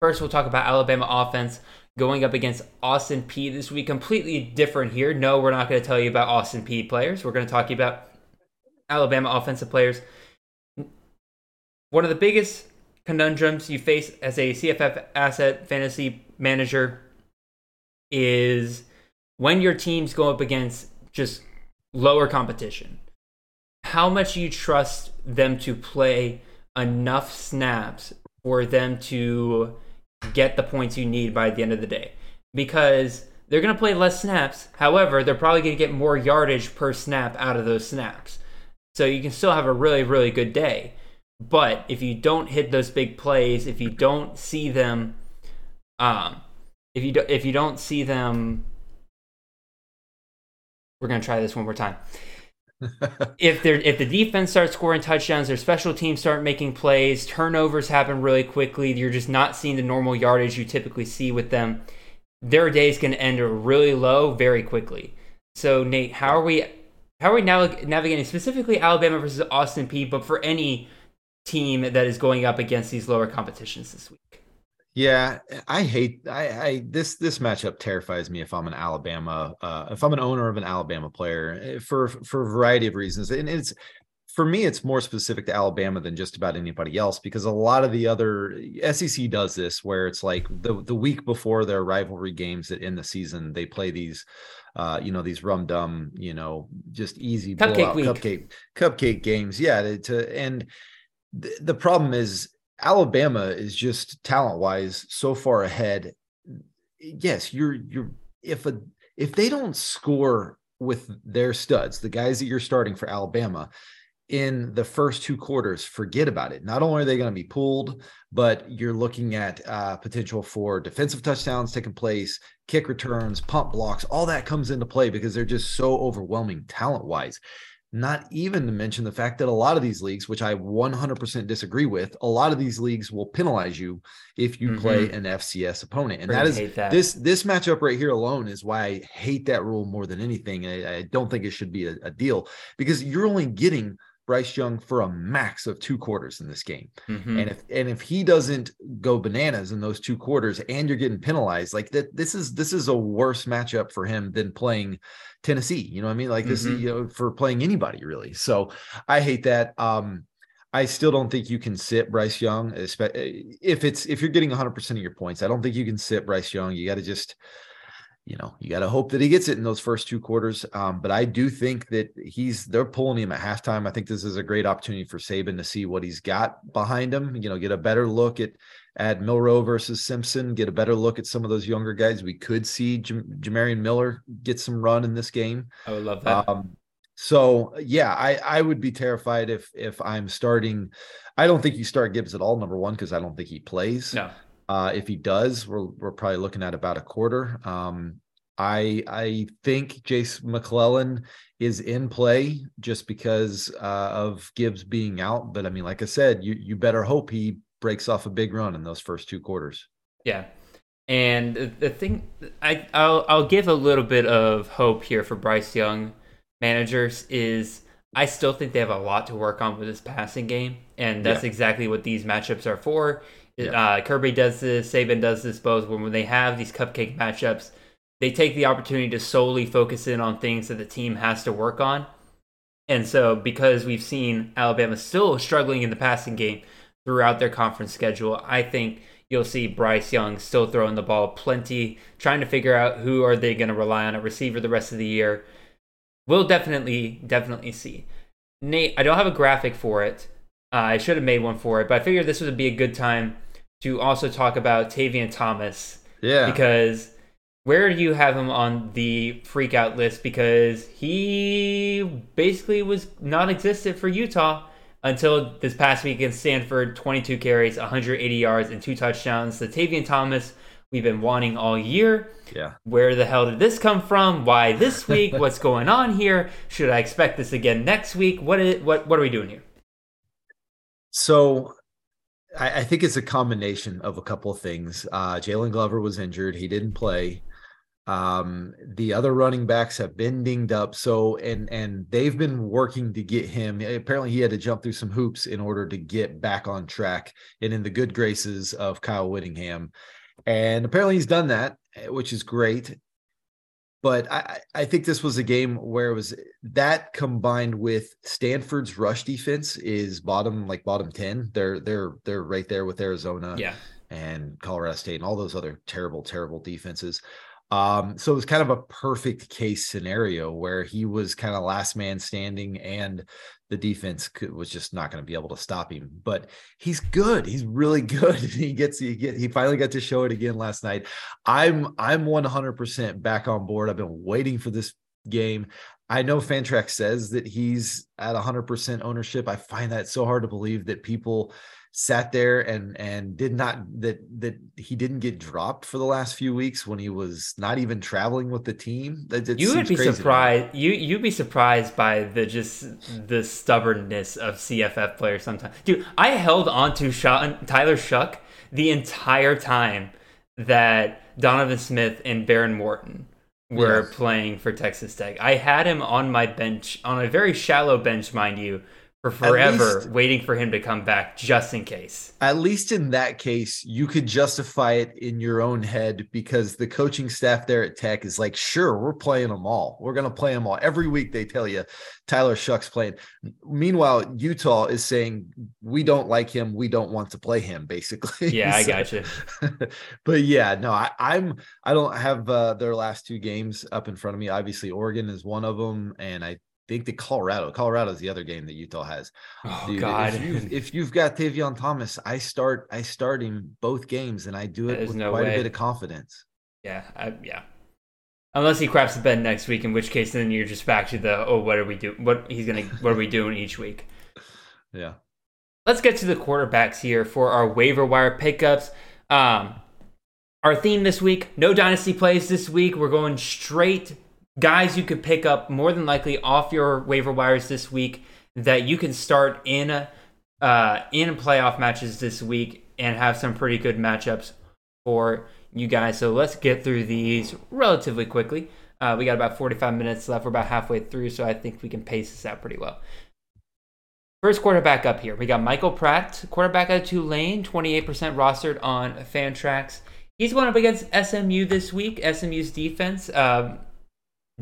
first, we'll talk about Alabama offense going up against Austin Peay this week. Completely different here. No, we're not going to tell you about Austin Peay players. We're going to talk about Alabama offensive players. One of the biggest conundrums you face as a CFF asset fantasy manager is when your teams go up against just lower competition. How much you trust them to play enough snaps for them to get the points you need by the end of the day? Because they're going to play less snaps. However, they're probably going to get more yardage per snap out of those snaps. So you can still have a really, really good day. But if you don't hit those big plays, if you don't see them, um, if you do, if you don't see them we're going to try this one more time. if they if the defense starts scoring touchdowns, their special teams start making plays, turnovers happen really quickly. You're just not seeing the normal yardage you typically see with them. Their day is going to end really low very quickly. So Nate, how are we how are we now navigating specifically Alabama versus Austin Peay, but for any team that is going up against these lower competitions this week? Yeah, I hate I, I this this matchup terrifies me if I'm an Alabama uh if I'm an owner of an Alabama player eh, for for a variety of reasons. And it's for me, it's more specific to Alabama than just about anybody else because a lot of the other SEC does this where it's like the the week before their rivalry games that end the season they play these uh, you know, these rum dum, you know, just easy cupcake blowout cupcake cupcake games. Yeah, to, to and th- the problem is Alabama is just talent wise so far ahead. Yes, you're you're if a if they don't score with their studs, the guys that you're starting for Alabama, in the first two quarters, forget about it. Not only are they going to be pulled, but you're looking at uh, potential for defensive touchdowns taking place, kick returns, pump blocks, all that comes into play because they're just so overwhelming talent wise. Not even to mention the fact that a lot of these leagues, which I 100% disagree with, a lot of these leagues will penalize you if you mm-hmm. play an FCS opponent, and that is that. this this matchup right here alone is why I hate that rule more than anything. I, I don't think it should be a, a deal because you're only getting Bryce Young for a max of two quarters in this game. Mm-hmm. And if and if he doesn't go bananas in those two quarters and you're getting penalized, like that this is this is a worse matchup for him than playing Tennessee. You know what I mean? Like this, mm-hmm. you know, for playing anybody really. So I hate that. Um I still don't think you can sit Bryce Young, if it's if you're getting 100% of your points. I don't think you can sit Bryce Young. You got to just you know, you got to hope that he gets it in those first two quarters. Um, but I do think that he's they're pulling him at halftime. I think this is a great opportunity for Saban to see what he's got behind him. You know, get a better look at at Milroe versus Simpson, get a better look at some of those younger guys. We could see J- Jamarion Miller get some run in this game. I would love that. Um, so yeah, I I would be terrified if if I'm starting. I don't think you start Gibbs at all. Number one, because I don't think he plays. No. Uh, if he does, we're we're probably looking at about a quarter. Um, I I think Jase McClellan is in play just because uh, of Gibbs being out. But I mean, like I said, you you better hope he breaks off a big run in those first two quarters. Yeah. And the thing, I I'll I'll give a little bit of hope here for Bryce Young managers is I still think they have a lot to work on with this passing game, and that's yeah. exactly what these matchups are for. Uh, Kirby does this, Saban does this both. When, when they have these cupcake matchups, they take the opportunity to solely focus in on things that the team has to work on. And so, because we've seen Alabama still struggling in the passing game throughout their conference schedule, I think you'll see Bryce Young still throwing the ball plenty, trying to figure out who are they going to rely on at receiver the rest of the year. We'll definitely, definitely see. Nate, I don't have a graphic for it, uh, I should have made one for it, but I figured this would be a good time to also talk about Tavion Thomas. Yeah. Because where do you have him on the freak out list? Because he basically was non existent for Utah until this past week against Stanford 22 carries, 180 yards, and two touchdowns. The Tavion Thomas we've been wanting all year. Yeah. Where the hell did this come from? Why this week? What's going on here? Should I expect this again next week? What is what what are we doing here? So I, I, think it's a combination of a couple of things. Uh, Jaylon Glover was injured; he didn't play. Um, the other running backs have been dinged up, so and and they've been working to get him. Apparently, he had to jump through some hoops in order to get back on track and in the good graces of Kyle Whittingham. And apparently, he's done that, which is great but I, I think this was a game where it was that combined with Stanford's rush defense is bottom like bottom 10. They're they're they're right there with Arizona yeah. and Colorado State and all those other terrible, terrible defenses. Um, so it was kind of a perfect case scenario where he was kind of last man standing and the defense could, was just not going to be able to stop him. But he's good. He's really good. he gets he get he finally got to show it again last night. I'm I'm 100% back on board. I've been waiting for this game. I know Fantrax says that he's at 100% ownership. I find that so hard to believe that people sat there and and did not that that he didn't get dropped for the last few weeks when he was not even traveling with the team. That, you would be surprised. You you'd be surprised by the just the stubbornness of CFF players sometimes. Dude, I held on to Sean, Tyler Shough the entire time that Donovan Smith and Behren Morton were yes. playing for Texas Tech. I had him on my bench on a very shallow bench, mind you, for forever, least- waiting for him to come back just in case. At least in that case, you could justify it in your own head because the coaching staff there at Tech is like, sure, we're playing them all. We're going to play them all. Every week they tell you Tyler Shough's playing. Meanwhile, Utah is saying, we don't like him. We don't want to play him, basically. Yeah, I So- got you. but yeah, no, I, I'm I don't have uh, their last two games up in front of me. Obviously, Oregon is one of them, and I think the Colorado. Colorado is the other game that Utah has. Oh Dude, God, If you've, if you've got Tavion Thomas, I start I start him both games, and I do it There's with no quite way. a bit of confidence. yeah, I, yeah. Unless he craps the bed next week, in which case then you're just back to the oh, what are we do? What he's gonna? What are we doing each week? Yeah. Let's get to the quarterbacks here for our waiver wire pickups. Um, our theme this week: no dynasty plays this week. We're going straight guys you could pick up more than likely off your waiver wires this week that you can start in uh, in playoff matches this week and have some pretty good matchups for you guys. So let's get through these relatively quickly. Uh, we got about 45 minutes left. We're about halfway through, so I think we can pace this out pretty well. First quarterback up here, we got Michael Pratt, quarterback at Tulane, 28% rostered on Fantrax. He's going up against SMU this week. SMU's defense, um,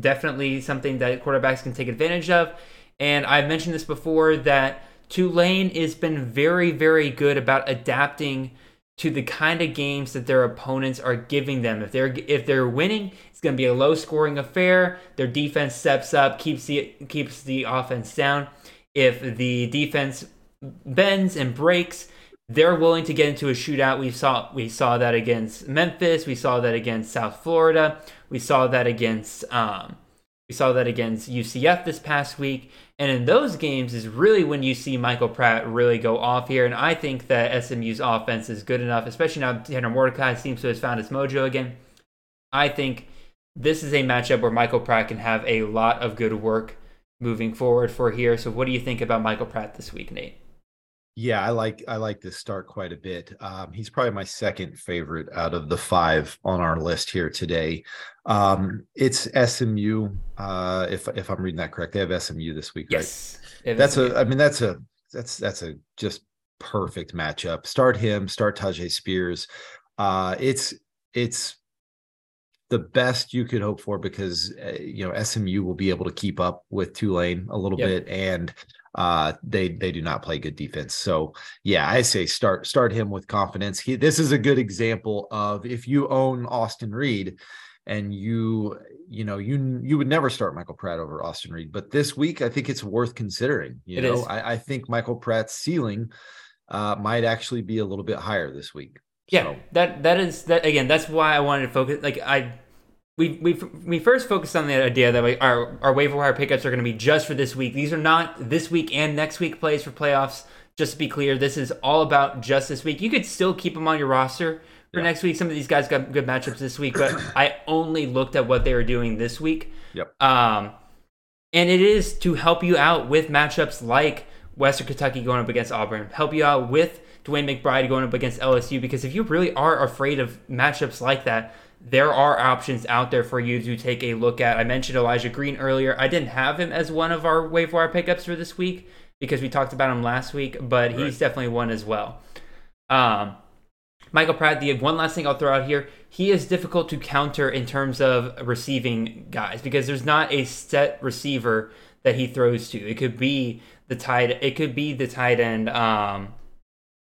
definitely something that quarterbacks can take advantage of. And I've mentioned this before that Tulane has been very, very good about adapting to the kind of games that their opponents are giving them. If they're if they're winning, it's going to be a low scoring affair. Their defense steps up, keeps the keeps the offense down. If the defense bends and breaks, they're willing to get into a shootout. We saw we saw that against Memphis. We saw that against South Florida. We saw that against um, we saw that against UCF this past week. And in those games is really when you see Michael Pratt really go off here. And I think that SMU's offense is good enough, especially now Tanner Mordecai seems to have found his mojo again. I think this is a matchup where Michael Pratt can have a lot of good work moving forward for here. So what do you think about Michael Pratt this week, Nate? Yeah, I like I like this start quite a bit. Um, he's probably my second favorite out of the five on our list here today. Um, it's SMU. Uh, if if I'm reading that correct, they have SMU this week, Yes. right? That's a. I mean, that's a. That's that's a just perfect matchup. Start him. Start Tyjae Spears. Uh, it's it's the best you could hope for because uh, you know SMU will be able to keep up with Tulane a little Yep. bit and uh they they do not play good defense so yeah i say start start him with confidence he this is a good example of if you own austin reed and you you know you you would never start michael pratt over austin reed but this week i think it's worth considering you It know. I, I think michael pratt's ceiling uh might actually be a little bit higher this week Yeah, So, that that is that again. That's why I wanted to focus. Like I, we we we first focused on the idea that like our our waiver wire pickups are going to be just for this week. These are not this week and next week plays for playoffs. Just to be clear, this is all about just this week. You could still keep them on your roster for Yeah. next week. Some of these guys got good matchups this week, but I only looked at what they were doing this week. Yep. Um, and it is to help you out with matchups like Western Kentucky going up against Auburn, help you out with DeWayne McBride going up against LSU. Because if you really are afraid of matchups like that, there are options out there for you to take a look at. I mentioned Elijah Green earlier. I didn't have him as one of our waiver wire pickups for this week because we talked about him last week, but he's definitely one as well. Um, Michael Pratt, the one last thing I'll throw out here, he is difficult to counter in terms of receiving guys because there's not a set receiver that he throws to. It could be the tight it could be the tight end. Um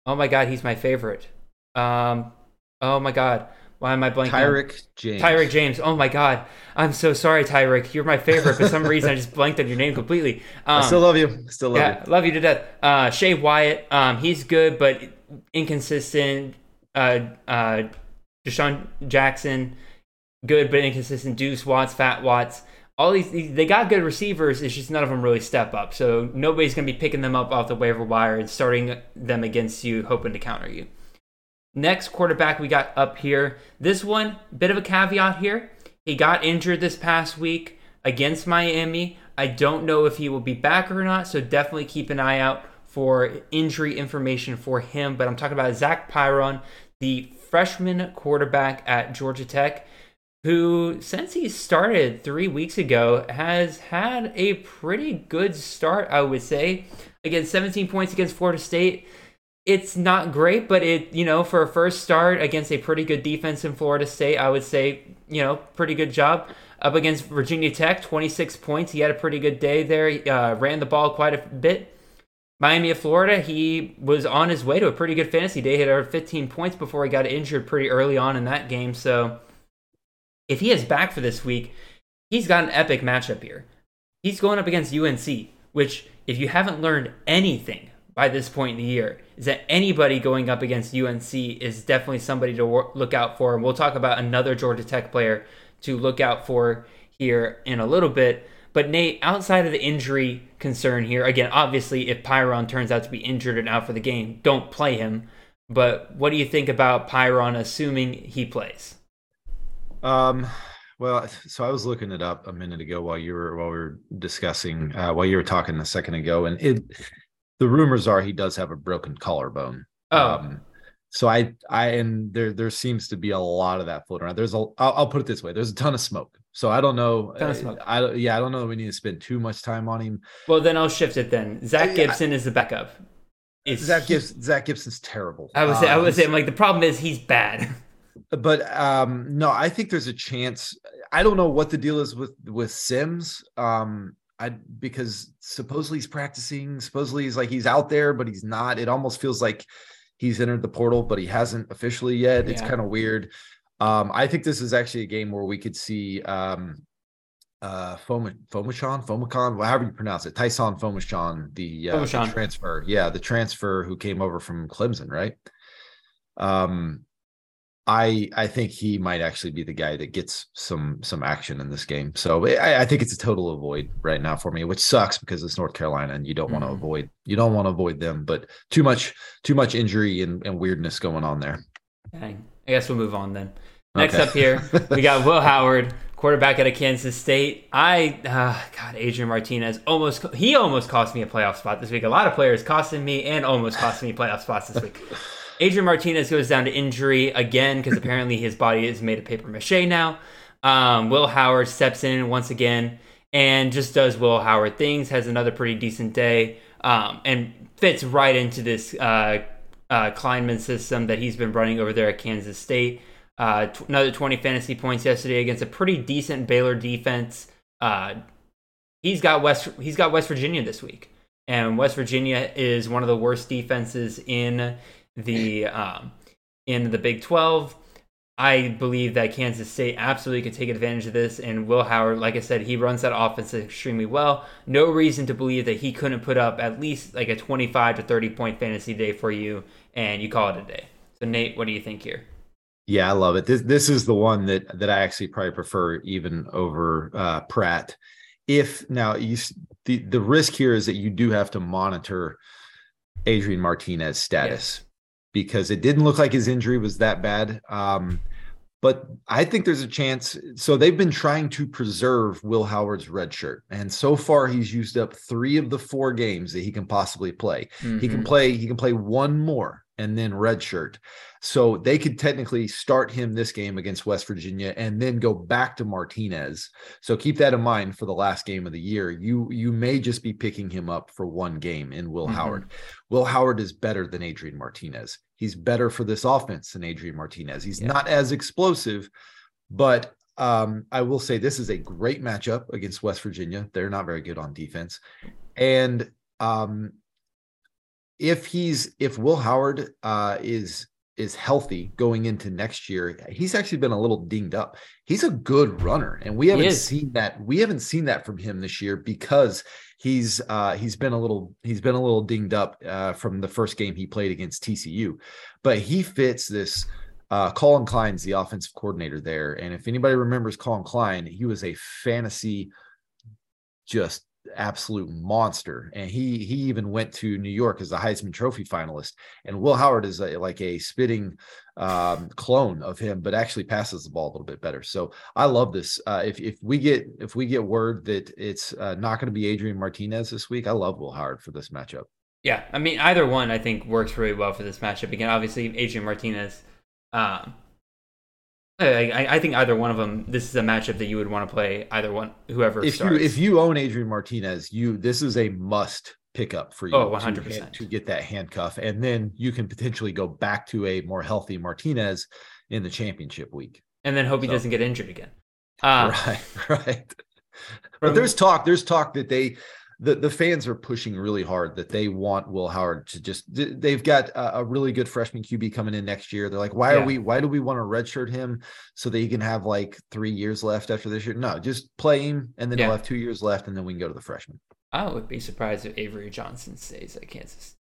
oh my god, he's my favorite. Um oh my god. Why am I blanking? Tyrick James. Tyrick James. Oh my god. I'm so sorry, Tyrick. You're my favorite. For some reason I just blanked on your name completely. Um, I still love you. Still love yeah, love you to death. Uh, Shea Wyatt, um, he's good but inconsistent. Uh, uh, Deshaun Jackson, good but inconsistent. Deuce Watts, Fat Watts, all these, these they got good receivers. It's just none of them really step up. So nobody's gonna be picking them up off the waiver wire and starting them against you, hoping to counter you. Next quarterback we got up here. This one, bit of a caveat here. He got injured this past week against Miami. I don't know if he will be back or not, so definitely keep an eye out for injury information for him. But I'm talking about Zach Pyron, the freshman quarterback at Georgia Tech, who, since he started three weeks ago, has had a pretty good start, I would say. Again, 17 points against Florida State. It's not great, but it, you know, for a first start against a pretty good defense in Florida State, I would say, you know, pretty good job. Up against Virginia Tech, 26 points. He had a pretty good day there. He, uh, ran the ball quite a bit. Miami of Florida, he was on his way to a pretty good fantasy day. He had 15 points before he got injured pretty early on in that game. So if he is back for this week, he's got an epic matchup here. He's going up against UNC, which, if you haven't learned anything by this point in the year, is that anybody going up against UNC is definitely somebody to look out for. And we'll talk about another Georgia Tech player to look out for here in a little bit. But Nate, outside of the injury concern here, again, obviously, if Pyron turns out to be injured and out for the game, don't play him. But what do you think about Pyron, assuming he plays? Um, well, so I was looking it up a minute ago while you were while we were discussing uh, while you were talking a second ago, and it the rumors are he does have a broken collarbone. Oh. Um, so I I and there there seems to be a lot of that floating around. There's a I'll, I'll put it this way: there's a ton of smoke. So I don't know. Ton of smoke. I, I yeah I don't know. That we need to spend too much time on him. Well, then I'll shift it. Then Zach I- Gibson is the backup. It's, Zach Gibson Zach Gibson's terrible. I was I Um, was saying like the problem is he's bad. but um no i think there's a chance i don't know what the deal is with with sims um i because supposedly he's practicing supposedly he's like he's out there but he's not. It almost feels like he's entered the portal but he hasn't officially yet. It's kind of weird. Um i think this is actually a game where we could see um uh Foma, Fomachan, Fomacon, however you pronounce it, Taisun Phommachanh, the, uh, the transfer, yeah, the transfer who came over from Clemson, right? Um, I I think he might actually be the guy that gets some some action in this game. So I, I think it's a total avoid right now for me, which sucks because it's North Carolina and you don't want to Mhm. avoid you don't want to avoid them, but too much too much injury and, and weirdness going on there. Dang. I guess we'll move on then. Next Okay. up here, we got Will Howard, quarterback out of Kansas State. I, uh, God, Adrian Martinez almost, he almost cost me a playoff spot this week. A lot of players costing me and almost costing me playoff spots this week. Adrian Martinez goes down to injury again because apparently his body is made of paper mache now. Um, Will Howard steps in once again and just does Will Howard things, has another pretty decent day, um, and fits right into this uh, uh, Kleinman system that he's been running over there at Kansas State. Uh, t- another 20 fantasy points yesterday against a pretty decent Baylor defense. Uh, he's got West he's got West Virginia this week, and West Virginia is one of the worst defenses in the um, in the Big 12. I believe that Kansas State absolutely could take advantage of this, and Will Howard, like I said, he runs that offense extremely well. No reason to believe that he couldn't put up at least like a 25 to 30 point fantasy day for you, and you call it a day. So Nate, what do you think here? Yeah, I love it. This this is the one that that I actually probably prefer even over uh, Pratt. If now you the the risk here is that you do have to monitor Adrian Martinez status because it didn't look like his injury was that bad. Um, but I think there's a chance. So they've been trying to preserve Will Howard's red shirt, and so far he's used up three of the four games that he can possibly play. He can Mhm. play. He can play one more and then red shirt. So they could technically start him this game against West Virginia and then go back to Martinez. So keep that in mind for the last game of the year. You you may just be picking him up for one game in Will Mhm. Howard. Will Howard is better than Adrian Martinez. He's better for this offense than Adrian Martinez. He's Yeah. not as explosive, but um, I will say this is a great matchup against West Virginia. They're not very good on defense. And um, if he's if Will Howard uh, is is healthy going into next year, he's actually been a little dinged up. He's a good runner, and we haven't seen that. We haven't seen that from him this year because he's uh, he's been a little he's been a little dinged up uh, from the first game he played against TCU, but he fits this. Uh, Colin Klein's the offensive coordinator there, and if anybody remembers Colin Klein, he was a fantasy just absolute monster and he he even went to new york as a heisman trophy finalist and will howard is a, like a spitting um clone of him but actually passes the ball a little bit better so i love this uh if, if we get if we get word that it's uh, not going to be adrian martinez this week i love will howard for this matchup Yeah, I mean either one I think works really well for this matchup. Again, obviously Adrian Martinez. Um, I, I- I think either one of them. This is a matchup that you would want to play. Either one, whoever if starts. you if you own adrian martinez you this is a must pickup for you Oh, to 100%. to get that handcuff. And then you can potentially go back to a more healthy Martinez in the championship week. and then hope he So- doesn't get injured again. Uh, right, right. But there's talk, there's talk that they the, the fans are pushing really hard that they want Will Howard to just they've got a, a really good freshman QB coming in next year. They're like, why Yeah. are we why do we want to redshirt him so that he can have like three years left after this year? No, just play him and then Yeah. he'll have two years left and then we can go to the freshman. I would be surprised if Avery Johnson stays at Kansas.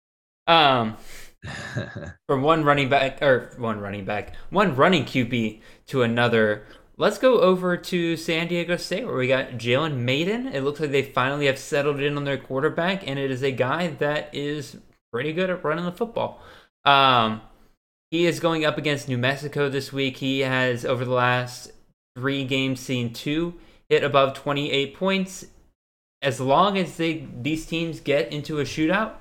Um, from one running back or one running back, one running QB to another. Let's go over to San Diego State where we got Jalen Mayden. It looks like they finally have settled in on their quarterback, and it is a guy that is pretty good at running the football. Um, he is going up against New Mexico this week. He has over the last three games seen two hit above 28 points. As long as they these teams get into a shootout,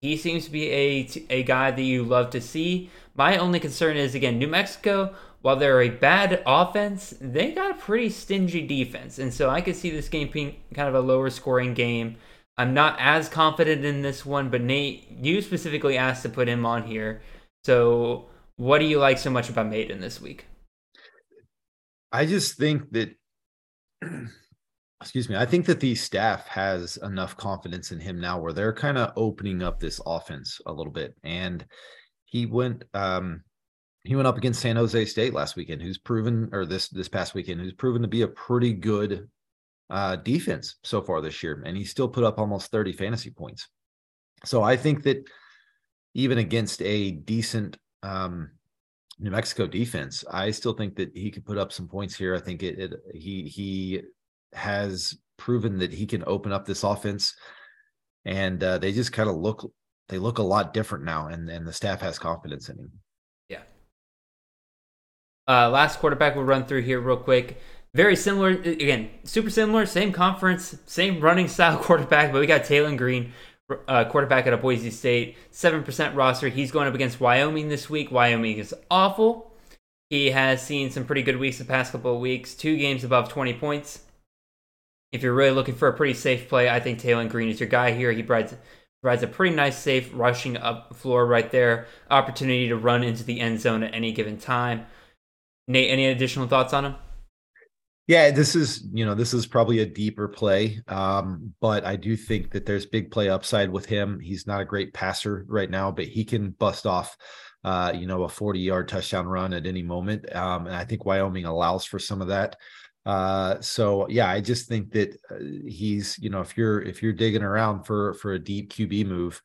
he seems to be a a guy that you love to see. My only concern is again New Mexico. While they're a bad offense, they got a pretty stingy defense, and so I could see this game being kind of a lower scoring game. I'm not as confident in this one, but Nate, you specifically asked to put him on here. So, what do you like so much about Mayden this week? I just think that excuse me, I think that the staff has enough confidence in him now where they're kind of opening up this offense a little bit. And he went um he went up against San Jose State last weekend, who's proven or this this past weekend, who's proven to be a pretty good uh defense so far this year. And he still put up almost 30 fantasy points. So I think that even against a decent um New Mexico defense, I still think that he could put up some points here. I think it, it he he has proven that he can open up this offense, and uh, they just kind of look they look a lot different now, and and the staff has confidence in him. Uh, last quarterback we'll run through here real quick. Very similar, again, super similar, same conference, same running style quarterback, but we got Taylen Green, uh, quarterback at a Boise State, 7% roster. He's going up against Wyoming this week. Wyoming is awful. He has seen some pretty good weeks the past couple of weeks, two games above 20 points. If you're really looking for a pretty safe play, I think Taylen Green is your guy here. He provides provides a pretty nice, safe rushing up floor right there. Opportunity to run into the end zone at any given time. Nate, any additional thoughts on him? Yeah, this is you know this is probably a deeper play, um, but I do think that there's big play upside with him. He's not a great passer right now, but he can bust off, uh, you know, a 40 yard touchdown run at any moment, um, and I think Wyoming allows for some of that. Uh, so yeah, I just think that uh, he's you know if you're if you're digging around for for a deep QB move,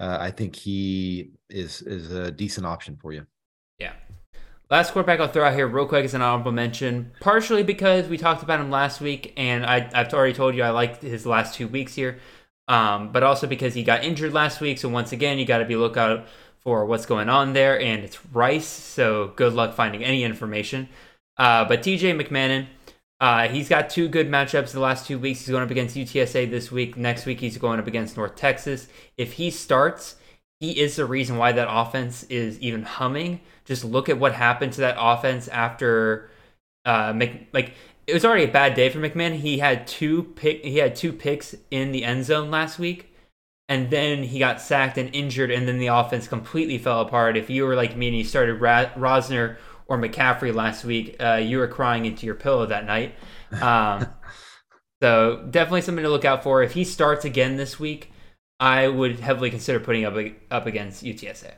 uh, I think he is is a decent option for you. Last quarterback I'll throw out here real quick as an honorable mention, partially because we talked about him last week, and I, I've already told you I liked his last two weeks here, um, but also because he got injured last week. So once again, you got to be lookout for what's going on there, and it's Rice. So good luck finding any information. Uh, but TJ McMahon, uh, he's got two good matchups the last two weeks. He's going up against UTSA this week. Next week, he's going up against North Texas. If he starts, he is the reason why that offense is even humming. Just look at what happened to that offense after uh Mc, like it was already a bad day for McMahon. He had two pick he had two picks in the end zone last week. And then he got sacked and injured, and then the offense completely fell apart. If you were like me and you started Ra- Rozner or McCaffrey last week, uh, you were crying into your pillow that night. Um, so definitely something to look out for. If he starts again this week, I would heavily consider putting up up against UTSA.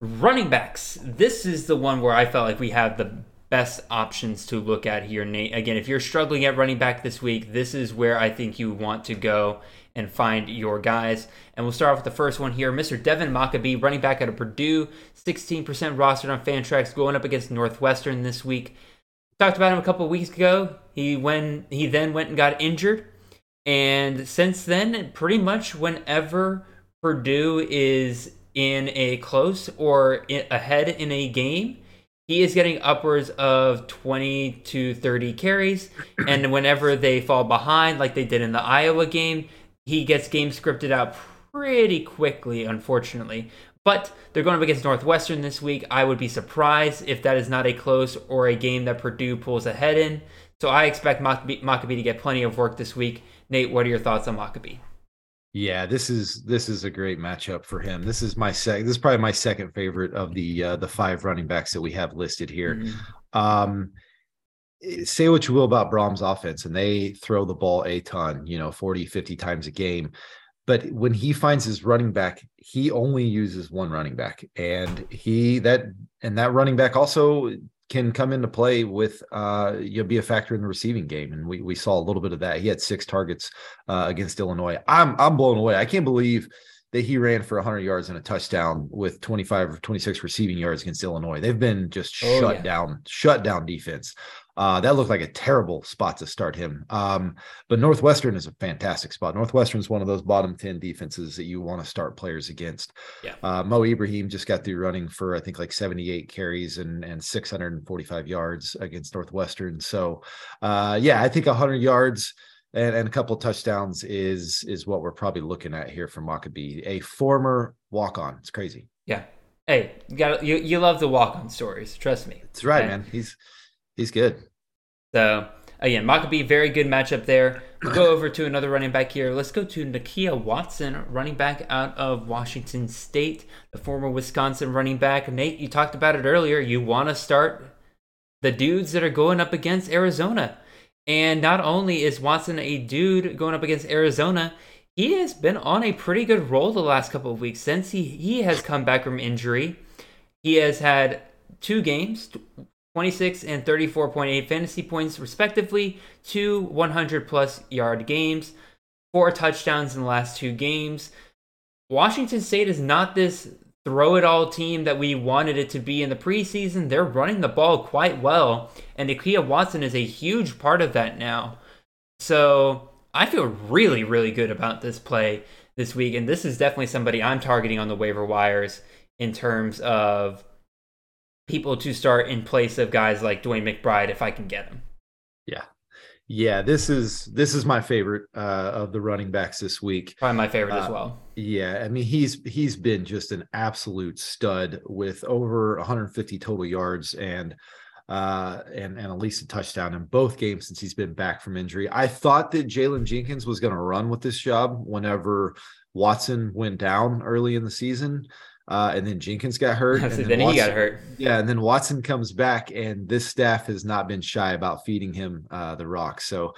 Running backs. This is the one where I felt like we have the best options to look at here, Nate. Again, if you're struggling at running back this week, this is where I think you want to go and find your guys. And we'll start off with the first one here. Mr. Devin Mockobee, running back out of Purdue, 16% rostered on Fantrax, going up against Northwestern this week. Talked about him a couple weeks ago. He when he then went and got injured. And since then, pretty much whenever Purdue is in a close or ahead in a game, he is getting upwards of 20 to 30 carries. And whenever they fall behind, like they did in the Iowa game, he gets game scripted out pretty quickly, unfortunately. But they're going up against Northwestern this week. I would be surprised if that is not a close or a game that Purdue pulls ahead in. So I expect Mockobee, to get plenty of work this week. Nate, what are your thoughts on Mockobee? Yeah, this is this is a great matchup for him. This is my sec. This is probably my second favorite of the uh, the five running backs that we have listed here. Mhm. Um, say what you will about Brohm's offense, and they throw the ball a ton, you know, 40, 50 times a game. But when he finds his running back, he only uses one running back. And he that and that running back also can come into play with uh you'll be a factor in the receiving game. And we we saw a little bit of that. He had six targets uh against Illinois. I'm I'm blown away. I can't believe that he ran for 100 yards and a touchdown with 25 or 26 receiving yards against Illinois. They've been just Oh, shut yeah. down, shut down defense. Uh, that looked like a terrible spot to start him. Um, but Northwestern is a fantastic spot. Northwestern is one of those bottom 10 defenses that you want to start players against. Yeah. Uh, Mo Ibrahim just got through running for, I think, like 78 carries and, and 645 yards against Northwestern. So, uh, yeah, I think 100 yards and, and a couple touchdowns is is what we're probably looking at here for Mockobee, a former walk on. It's crazy. Yeah. Hey, you got you you love the walk on stories. Trust me. It's right, Okay. man. He's he's good. So again, Mockobee, very good matchup there. We'll go over to another running back here. Let's go to Nakia Watson, running back out of Washington State, the former Wisconsin running back. Nate, you talked about it earlier. You want to start the dudes that are going up against Arizona. And not only is Watson a dude going up against Arizona, he has been on a pretty good roll the last couple of weeks since he, he has come back from injury. He has had two games, 26 and 34.8 fantasy points, respectively, two 100 plus yard games, four touchdowns in the last two games. Washington State is not this throw it all team that we wanted it to be in the preseason. They're running the ball quite well, and Nakia Watson is a huge part of that now. So I feel really, really good about this play this week, and this is definitely somebody I'm targeting on the waiver wires in terms of people to start in place of guys like DeWayne McBride if I can get him. Yeah. Yeah, this is this is my favorite uh of the running backs this week. Probably my favorite as Uh, well. Yeah, I mean he's he's been just an absolute stud with over 150 total yards and uh and and at least a touchdown in both games since he's been back from injury. I thought that Jaylen Jenkins was going to run with this job whenever Watson went down early in the season. Uh, and then Jenkins got hurt. and So then he got hurt. Yeah, and then Watson comes back, and this staff has not been shy about feeding him uh, the rock. So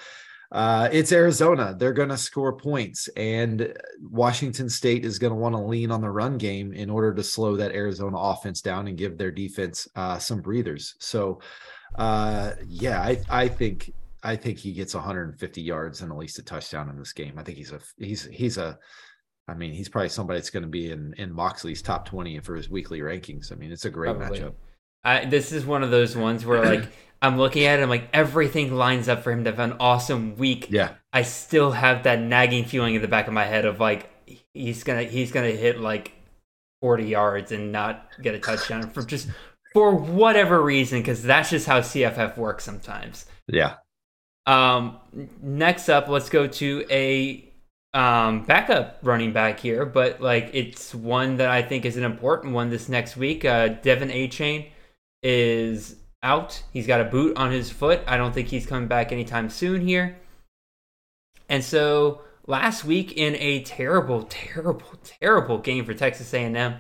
uh, it's Arizona; they're going to score points, and Washington State is going to want to lean on the run game in order to slow that Arizona offense down and give their defense uh, some breathers. So, uh, yeah, I, I think I think he gets 150 yards and at least a touchdown in this game. I think he's a he's he's a I mean, he's probably somebody that's going to be in in Moxley's top 20 for his weekly rankings. I mean, it's a great Probably. matchup. I, this is one of those ones where like I'm looking at it, I'm like everything lines up for him to have an awesome week. Yeah. I still have that nagging feeling in the back of my head of like he's gonna he's gonna hit like 40 yards and not get a touchdown for just for whatever reason because that's just how CFF works sometimes. Yeah. Um, next up, let's go to a um, backup running back here, but like it's one that I think is an important one this next week. Uh, De'Von Achane is out. He's got a boot on his foot. I don't think he's coming back anytime soon here. And so last week in a terrible, terrible, terrible game for Texas A&M,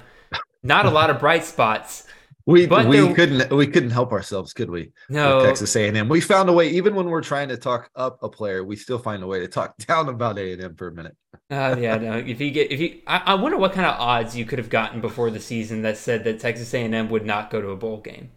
not a lot of bright spots. We But we there- couldn't we couldn't help ourselves, could we? No, With Texas A&M. We found a way even when we're trying to talk up a player, we still find a way to talk down about A&M for a minute. Uh, yeah, no. If you get, if you, I, I wonder what kind of odds you could have gotten before the season that said that Texas A&M would not go to a bowl game.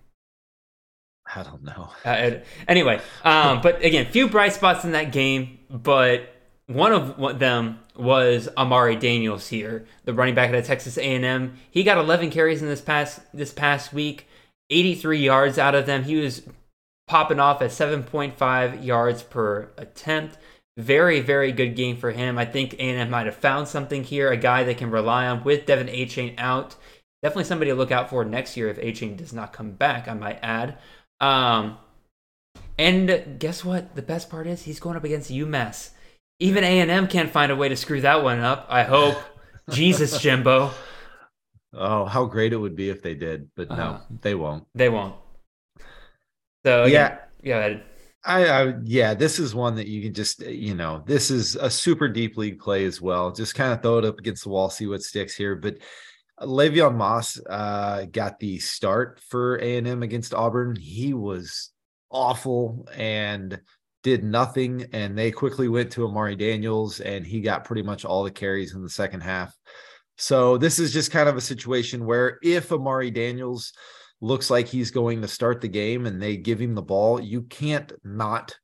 I don't know. Uh, anyway, um, but again, few bright spots in that game, but one of them was Amari Daniels here, the running back at Texas A&M. He got 11 carries in this past this past week, 83 yards out of them. He was popping off at 7.5 yards per attempt. Very, very good game for him. I think A&M might have found something here, a guy they can rely on with De'Von Achane out. Definitely somebody to look out for next year if Achane does not come back, I might add. Um, and guess what? The best part is he's going up against UMass. Even A&M can't find a way to screw that one up. I hope. Jesus, Jimbo. Oh, how great it would be if they did, but no, Uh-huh. they won't. They won't. So Yeah. yeah, go ahead. I, I, yeah, this is one that you can just you know this is a super deep league play as well. Just kind of throw it up against the wall, see what sticks here. But Le'Veon Moss uh, got the start for A and M against Auburn. He was awful and did nothing, and they quickly went to Amari Daniels, and he got pretty much all the carries in the second half. So this is just kind of a situation where if Amari Daniels looks like he's going to start the game and they give him the ball, you can't not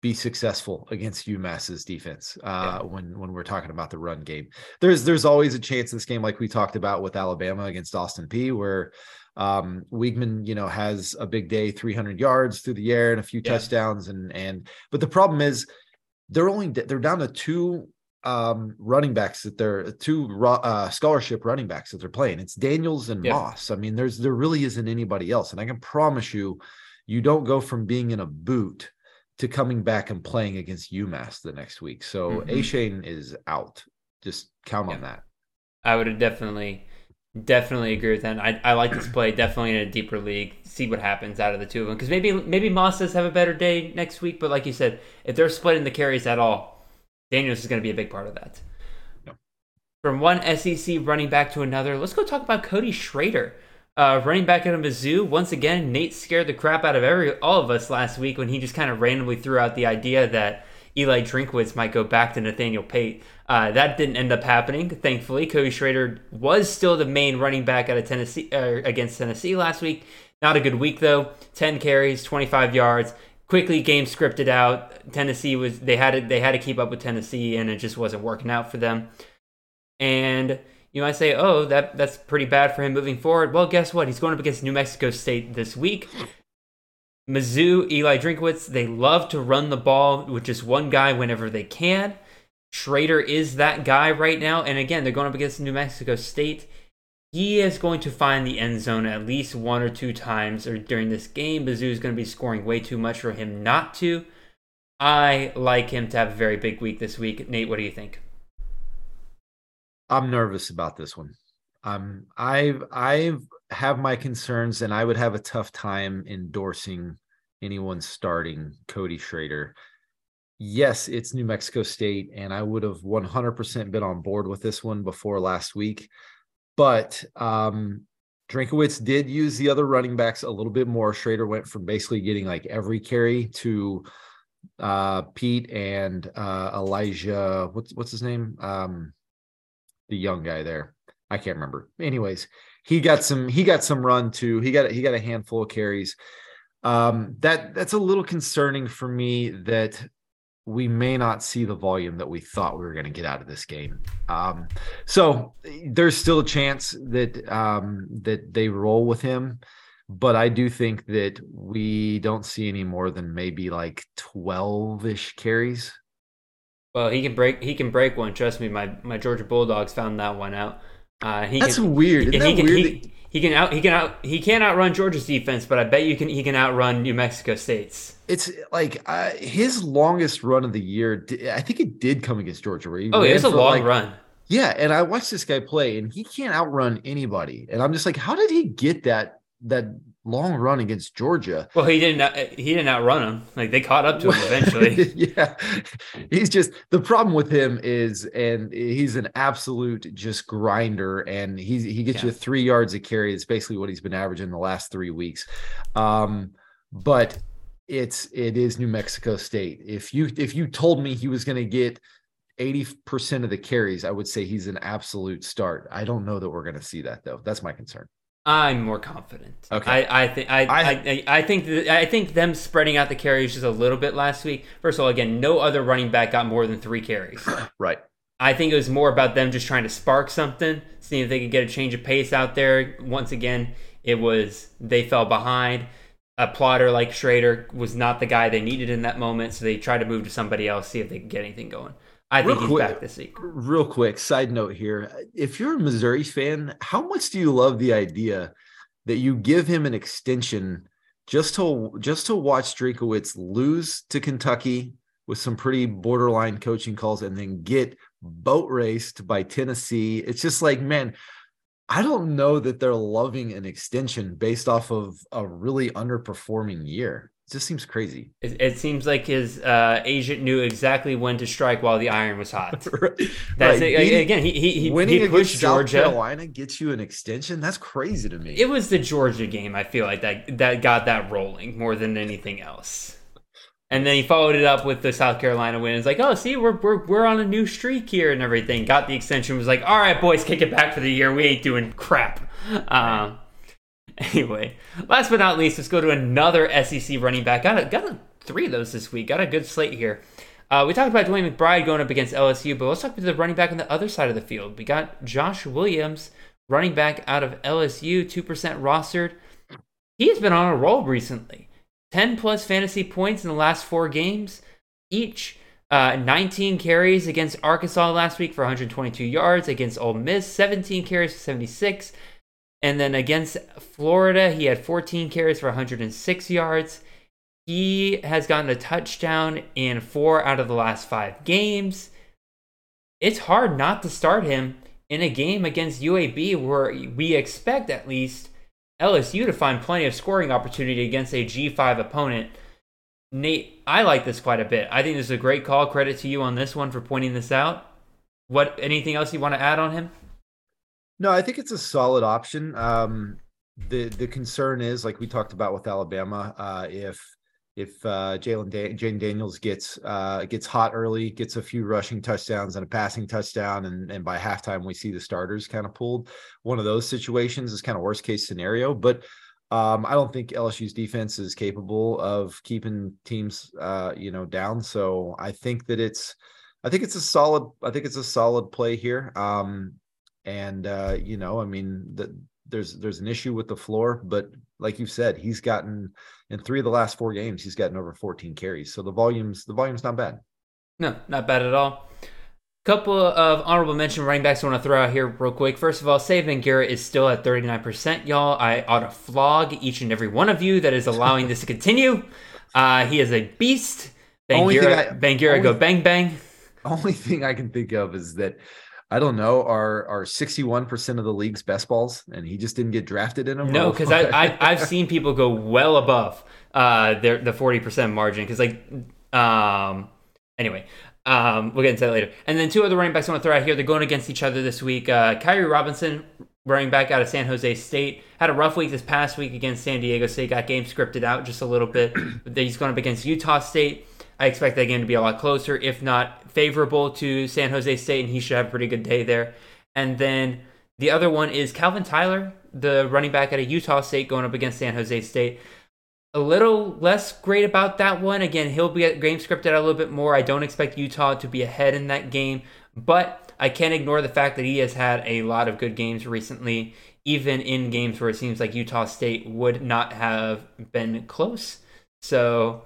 be successful against UMass's defense uh, yeah. when when we're talking about the run game. There's there's always a chance in this game, like we talked about with Alabama against Austin Peay, where um, Weigman, you know, has a big day, 300 yards through the air and a few yeah. touchdowns, and and but the problem is they're only they're down to two um, running backs that they're two uh, scholarship running backs that they're playing. It's Daniels and yeah. Moss. I mean, there's there really isn't anybody else, and I can promise you, you don't go from being in a boot to coming back and playing against UMass the next week. So mm-hmm. Achane is out. Just count yeah. on that. I would have definitely, definitely agree with that. I, I like this play definitely in a deeper league. See what happens out of the two of them because maybe maybe Moss does have a better day next week. But like you said, if they're splitting the carries at all, Daniels is going to be a big part of that. Yep. From one SEC running back to another, let's go talk about Cody Schrader. Uh, running back out of Mizzou, once again, Nate scared the crap out of every all of us last week when he just kind of randomly threw out the idea that Eli Drinkwitz might go back to Nathaniel Peat. Uh, that didn't end up happening, thankfully. Cody Schrader was still the main running back out of Tennessee uh, against Tennessee last week. Not a good week though. Ten carries, 25 yards. Quickly, game scripted out. Tennessee was they had to, they had to keep up with Tennessee, and it just wasn't working out for them. And you might say, oh, that that's pretty bad for him moving forward. Well, guess what? He's going up against New Mexico State this week. Mizzou, Eli Drinkwitz, they love to run the ball with just one guy whenever they can. Schrader is that guy right now. And again, they're going up against New Mexico State. He is going to find the end zone at least one or two times or during this game. Mizzou is going to be scoring way too much for him not to. I like him to have a very big week this week. Nate, what do you think? I'm nervous about this one. Um, I've I've have my concerns, and I would have a tough time endorsing anyone starting Cody Schrader. Yes, it's New Mexico State, and I would have 100% been on board with this one before last week. But um, Drinkwitz did use the other running backs a little bit more. Schrader went from basically getting like every carry to uh, Peat and uh, Elijah. What's what's his name? Um, the young guy there. I can't remember. Anyways, he got some he got some run too. He got he got a handful of carries. Um, that that's a little concerning for me that we may not see the volume that we thought we were going to get out of this game. Um, so there's still a chance that um, that they roll with him, but I do think that we don't see any more than maybe like 12 ish carries well, he can break. He can break one. Trust me. My my Georgia Bulldogs found that one out. Uh, he That's can, weird. Isn't he, that can, weird? He, he, can out. He can out. He can't outrun Georgia's defense, but I bet you can. He can outrun New Mexico State's. It's like uh, his longest run of the year. I think it did come against Georgia. Where he oh, it was a long like, run. Yeah, and I watched this guy play, and he can't outrun anybody. And I'm just like, how did he get that that long run against Georgia. Well, he didn't. He didn't outrun him. Like they caught up to him eventually. yeah, he's just the problem with him is, and he's an absolute just grinder, and he's he gets yeah. you three yards a carry. It's basically what he's been averaging the last three weeks. Um, but it's it is New Mexico State. If you if you told me he was going to get 80% of the carries, I would say he's an absolute start. I don't know that we're going to see that though. That's my concern. I'm more confident. Okay. I, I think I, I, I, I think I think them spreading out the carries just a little bit last week. First of all, again, no other running back got more than three carries. right. I think it was more about them just trying to spark something, seeing if they could get a change of pace out there. Once again, it was they fell behind. A plotter like Schrader was not the guy they needed in that moment, so they tried to move to somebody else, see if they could get anything going. I think real he's quick, back this week. Real quick, side note here. If you're a Missouri fan, how much do you love the idea that you give him an extension just to just to watch Drinkwitz lose to Kentucky with some pretty borderline coaching calls and then get boat raced by Tennessee? It's just like, man, I don't know that they're loving an extension based off of a really underperforming year. Just seems crazy. It, it seems like his uh, agent knew exactly when to strike while the iron was hot. right. That's right. it. Again, he he, he, winning he against pushed South Georgia. Carolina gets you an extension. That's crazy to me. It was the Georgia game. I feel like that that got that rolling more than anything else. And then he followed it up with the South Carolina win. It's like, oh, see, we're, we're we're on a new streak here and everything. Got the extension. Was like, all right, boys, kick it back for the year. We ain't doing crap. Um, anyway, last but not least, let's go to another SEC running back. Got a, got a, three of those this week. Got a good slate here. Uh, we talked about DeWayne McBride going up against LSU, but let's talk about the running back on the other side of the field. We got Josh Williams, running back out of LSU, two percent rostered. He's been on a roll recently. 10 plus fantasy points in the last four games each. Uh, 19 carries against Arkansas last week for 122 yards. Against Ole Miss, 17 carries for 76. And then against Florida, he had 14 carries for 106 yards. He has gotten a touchdown in four out of the last five games. It's hard not to start him in a game against UAB where we expect at least LSU to find plenty of scoring opportunity against a G5 opponent. Nate, I like this quite a bit. I think this is a great call. Credit to you on this one for pointing this out. What anything else you want to add on him? No, I think it's a solid option. Um, the the concern is, like we talked about with Alabama, uh, if if uh, Jalen da- Jane Daniels gets uh, gets hot early, gets a few rushing touchdowns and a passing touchdown, and and by halftime we see the starters kind of pulled. One of those situations is kind of worst case scenario, but um, I don't think LSU's defense is capable of keeping teams, uh, you know, down. So I think that it's, I think it's a solid, I think it's a solid play here. Um, and uh, you know, I mean, the, there's there's an issue with the floor, but like you said, he's gotten in three of the last four games, he's gotten over 14 carries. So the volumes, the volume's not bad. No, not bad at all. Couple of honorable mention running backs I want to throw out here real quick. First of all, Saban Garrett is still at 39%, y'all. I ought to flog each and every one of you that is allowing this to continue. Uh, he is a beast. Only thing Bangura, I- Bangura only- go bang bang. Only thing I can think of is that I don't know are are 61% of the league's best balls, and he just didn't get drafted in them. No, because I, I I've seen people go well above uh their the forty percent margin. Because like um anyway. Um, we'll get into that later. And then two other running backs I want to throw out here. They're going against each other this week. Uh, Kairee Robinson, running back out of San Jose State, had a rough week this past week against San Diego State. Got game scripted out just a little bit. He's going up against Utah State. I expect that game to be a lot closer, if not favorable to San Jose State, and he should have a pretty good day there. And then the other one is Calvin Tyler, the running back out of Utah State, going up against San Jose State. A little less great about that one. Again, he'll be game scripted a little bit more. I don't expect Utah to be ahead in that game, but I can't ignore the fact that he has had a lot of good games recently, even in games where it seems like Utah State would not have been close. So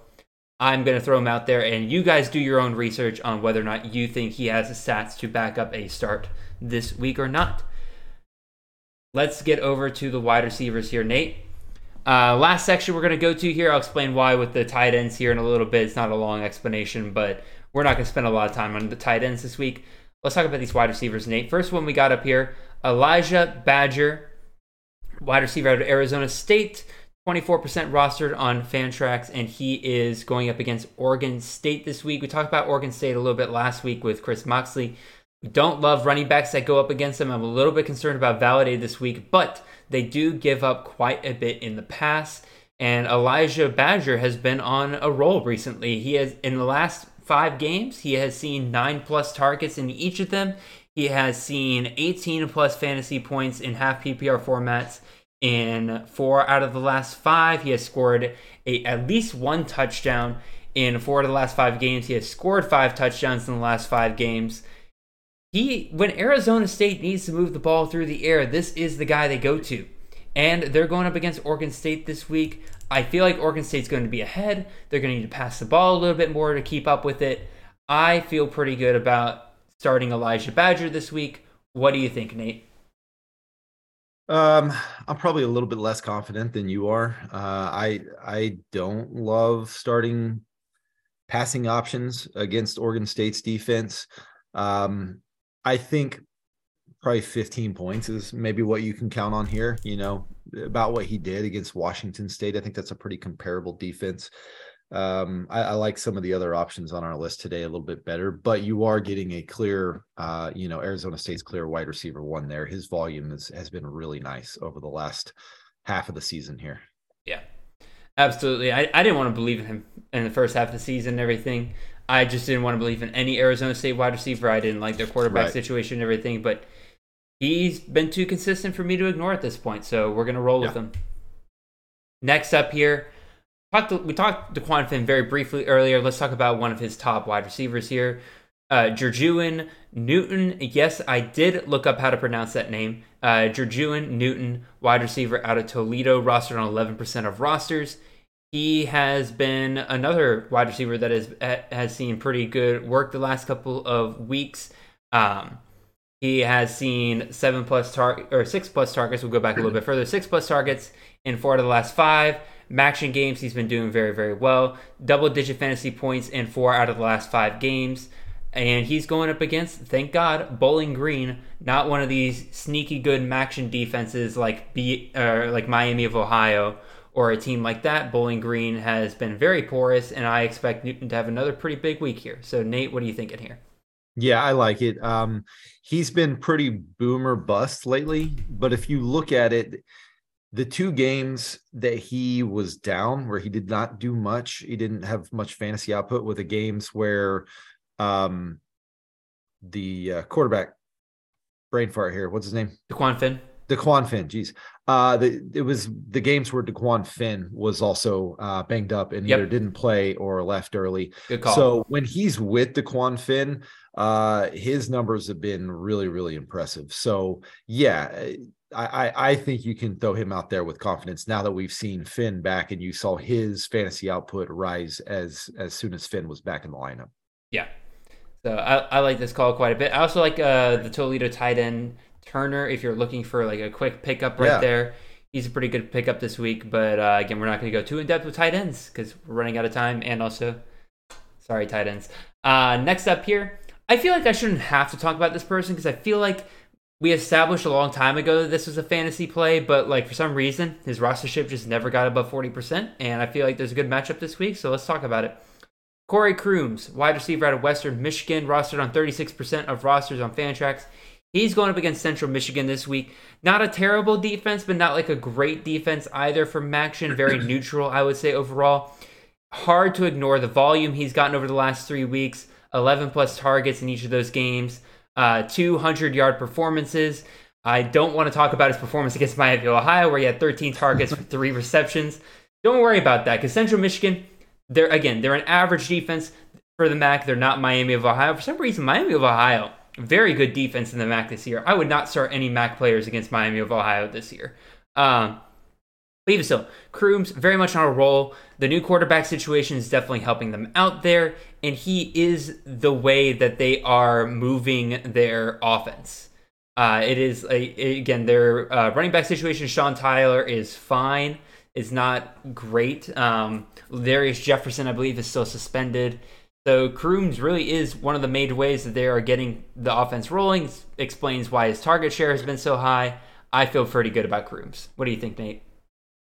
I'm going to throw him out there, and you guys do your own research on whether or not you think he has the stats to back up a start this week or not. Let's get over to the wide receivers here, Nate. Uh, last section we're going to go to here. I'll explain why with the tight ends here in a little bit. It's not a long explanation, but we're not going to spend a lot of time on the tight ends this week. Let's talk about these wide receivers, Nate. First one we got up here Elijah Badger, wide receiver out of Arizona State. 24% rostered on Fantrax, and he is going up against Oregon State this week. We talked about Oregon State a little bit last week with Chris Moxley. We don't love running backs that go up against them. I'm a little bit concerned about Validated this week, but they do give up quite a bit in the pass. And Elijah Badger has been on a roll recently. He has, in the last five games, he has seen nine plus targets in each of them. He has seen 18 plus fantasy points in half PPR formats in four out of the last five. He has scored a, at least one touchdown in four of the last five games. He has scored five touchdowns in the last five games. He, when Arizona State needs to move the ball through the air, this is the guy they go to. And they're going up against Oregon State this week. I feel like Oregon State's going to be ahead. They're going to need to pass the ball a little bit more to keep up with it. I feel pretty good about starting Elijah Badger this week. What do you think, Nate? Um, I'm probably a little bit less confident than you are. Uh, I I don't love starting passing options against Oregon State's defense. Um, I think probably 15 points is maybe what you can count on here. You know, about what he did against Washington State. I think that's a pretty comparable defense. Um, I, I, like some of the other options on our list today a little bit better, but you are getting a clear, uh, you know, Arizona State's clear wide receiver one there. His volume is, has been really nice over the last half of the season here. Yeah, absolutely. I, I didn't want to believe in him in the first half of the season and everything. I just didn't want to believe in any Arizona State wide receiver. I didn't like their quarterback right. situation and everything, but he's been too consistent for me to ignore at this point. So we're gonna roll yeah. with him. Next up here, talked to, we talked to Finn very briefly earlier. Let's talk about one of his top wide receivers here. Uh, Newton. Yes, I did look up how to pronounce that name. Uh, Newton, wide receiver out of Toledo, rostered on 11% of rosters. He has been another wide receiver that has seen pretty good work the last couple of weeks. Um, he has seen seven plus target or six plus targets. We'll go back a little bit further. Six plus targets in four of the last five. MACtion games, he's been doing very, very well. Double digit fantasy points in four out of the last five games. And he's going up against, thank God, Bowling Green, not one of these sneaky good MACtion defenses like B or like Miami of Ohio or a team like that. Bowling Green has been very porous, and I expect Newton to have another pretty big week here. So, Nate, what are you thinking here? Yeah, I like it. Um, he's been pretty boomer bust lately, but if you look at it, the two games that he was down, where he did not do much, he didn't have much fantasy output, with the games where um, the uh, quarterback brain fart here. What's his name? Dequan Finn. Dequan Finn. Geez, uh, the, it was the games where Dequan Finn was also uh, banged up and yep. either didn't play or left early. Good call. So when he's with Dequan Finn, uh, his numbers have been really, really impressive. So yeah, I, I think you can throw him out there with confidence now that we've seen Finn back and you saw his fantasy output rise as as soon as Finn was back in the lineup. Yeah. So I, I like this call quite a bit. I also like uh, the Toledo tight end Turner if you're looking for like a quick pickup right yeah. there. He's a pretty good pickup this week, but uh, again, we're not going to go too in depth with tight ends because we're running out of time. And also, sorry, tight ends. Uh, next up here, I feel like I shouldn't have to talk about this person because I feel like we established a long time ago that this was a fantasy play, but like for some reason, his rostership just never got above 40%. And I feel like there's a good matchup this week, so let's talk about it. Corey Crooms, wide receiver out of Western Michigan, rostered on 36% of rosters on Fantrax. He's going up against Central Michigan this week. Not a terrible defense, but not like a great defense either from MACtion. Very neutral, I would say, overall. Hard to ignore the volume he's gotten over the last three weeks. 11 plus targets in each of those games, uh, 200 yard performances. I don't want to talk about his performance against Miami of Ohio, where he had 13 targets for three receptions. Don't worry about that because Central Michigan, they're again, they're an average defense for the MAC. They're not Miami of Ohio. For some reason, Miami of Ohio, very good defense in the MAC this year. I would not start any MAC players against Miami of Ohio this year. Um, but even so, Crooms very much on a roll. The new quarterback situation is definitely helping them out there, and he is the way that they are moving their offense. Uh, it is a, again their uh, running back situation. Sean Tyler is fine. Is not great. Um, Darius Jefferson, I believe, is still suspended. So Crooms really is one of the main ways that they are getting the offense rolling. Explains why his target share has been so high. I feel pretty good about Crooms. What do you think, Nate?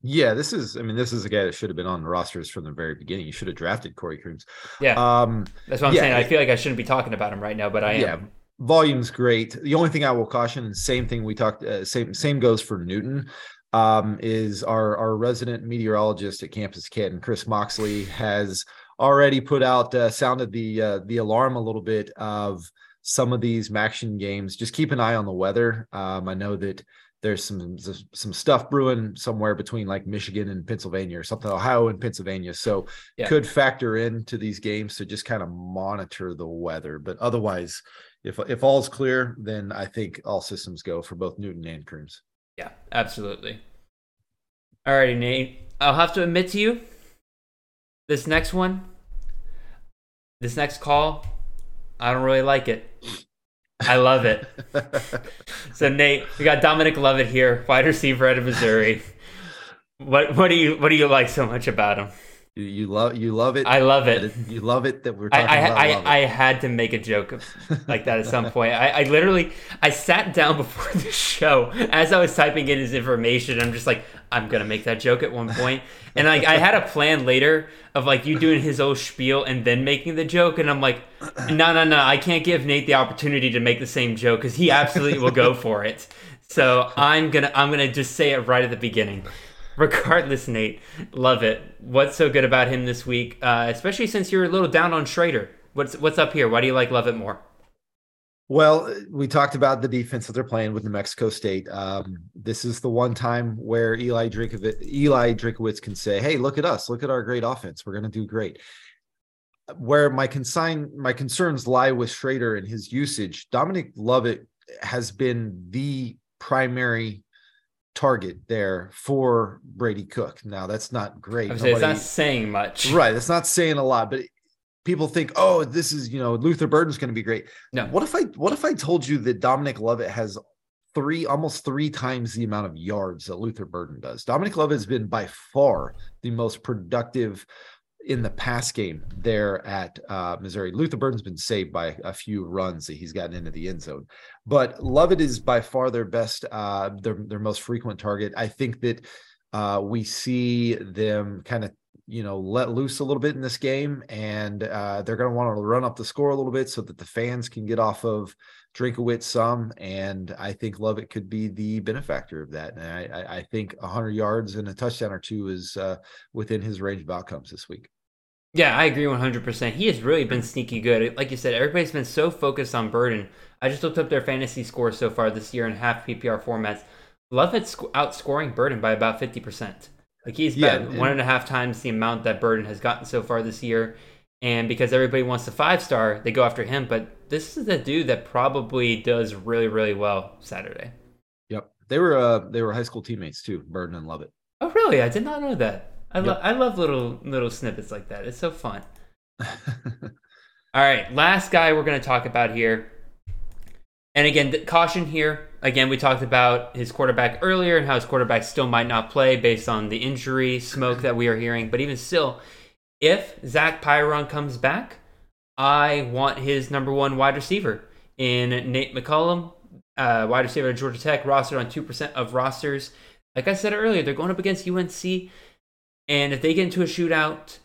Yeah, this is. I mean, this is a guy that should have been on the rosters from the very beginning. You should have drafted Corey Crooms. Yeah, um, that's what I'm yeah, saying. I feel like I shouldn't be talking about him right now, but I am. Yeah, volume's great. The only thing I will caution, same thing we talked. Uh, same same goes for Newton. Um, is our our resident meteorologist at Campus Canton, Chris Moxley, has already put out uh, sounded the uh, the alarm a little bit of some of these MACtion games. Just keep an eye on the weather. Um, I know that there's some some stuff brewing somewhere between like Michigan and Pennsylvania or something, Ohio and Pennsylvania. So yeah. could factor into these games to just kind of monitor the weather. But otherwise, if if all's clear, then I think all systems go for both Newton and Crooms. Yeah, absolutely. All righty, Nate. I'll have to admit to you, this next one, this next call, I don't really like it. I love it. so Nate, we got Dominic Lovett here, wide receiver out of Missouri. What what do you what do you like so much about him? You, you love you love it. I love it. You love it that we're talking I, about. I, it. I had to make a joke of, like that at some point. I, I literally I sat down before the show as I was typing in his information. I'm just like, I'm gonna make that joke at one point, and like I had a plan later of like you doing his old spiel and then making the joke, and I'm like, no, no, no, I can't give Nate the opportunity to make the same joke because he absolutely will go for it. So I'm gonna I'm gonna just say it right at the beginning. Regardless, Nate, love it. What's so good about him this week? Uh, especially since you're a little down on Schrader. What's what's up here? Why do you like Love It more? Well, we talked about the defense that they're playing with New Mexico State. Um, this is the one time where Eli Drinkovitz, Eli Drinkowitz can say, "Hey, look at us! Look at our great offense. We're going to do great." Where my consign, my concerns lie with Schrader and his usage. Dominic Lovett has been the primary target there for Brady Cook. Now that's not great. Say it's not saying much. Right. That's not saying a lot, but people think, oh, this is, you know, Luther Burden's going to be great. No. What if I, what if I told you that Dominic Lovett has three, almost three times the amount of yards that Luther Burden does? Dominic Lovett has been by far the most productive in the pass game there at uh, Missouri. Luther Burden's been saved by a few runs that he's gotten into the end zone, but Lovett is by far their best, uh, their, their most frequent target. I think that uh, we see them kind of you know let loose a little bit in this game and uh, they're going to want to run up the score a little bit so that the fans can get off of Drinkowitz some and I think Lovett could be the benefactor of that and I, I, think 100 yards and a touchdown or two is uh, within his range of outcomes this week. Yeah, I agree 100%. He has really been sneaky good. Like you said, everybody's been so focused on Burden. I just looked up their fantasy scores so far this year in half PPR formats. Lovett's sc- outscoring Burden by about 50%. Like he's Yeah, and- one and a half times the amount that Burden has gotten so far this year. And because everybody wants the five star, they go after him. But this is the dude that probably does really, really well Saturday. Yep, they were uh, they were high school teammates too, Burden and Lovett. Oh, really? I did not know that. I, Yep. I love little little snippets like that. It's so fun. All right, last guy we're going to talk about here. And again, th- caution here. Again, we talked about his quarterback earlier and how his quarterback still might not play based on the injury smoke that we are hearing. But even still, if Zach Pyron comes back, I want his number one wide receiver in Nate McCollum, uh, wide receiver at Georgia Tech, rostered on 2% of rosters. Like I said earlier, they're going up against UNC. And if they get into a shootout,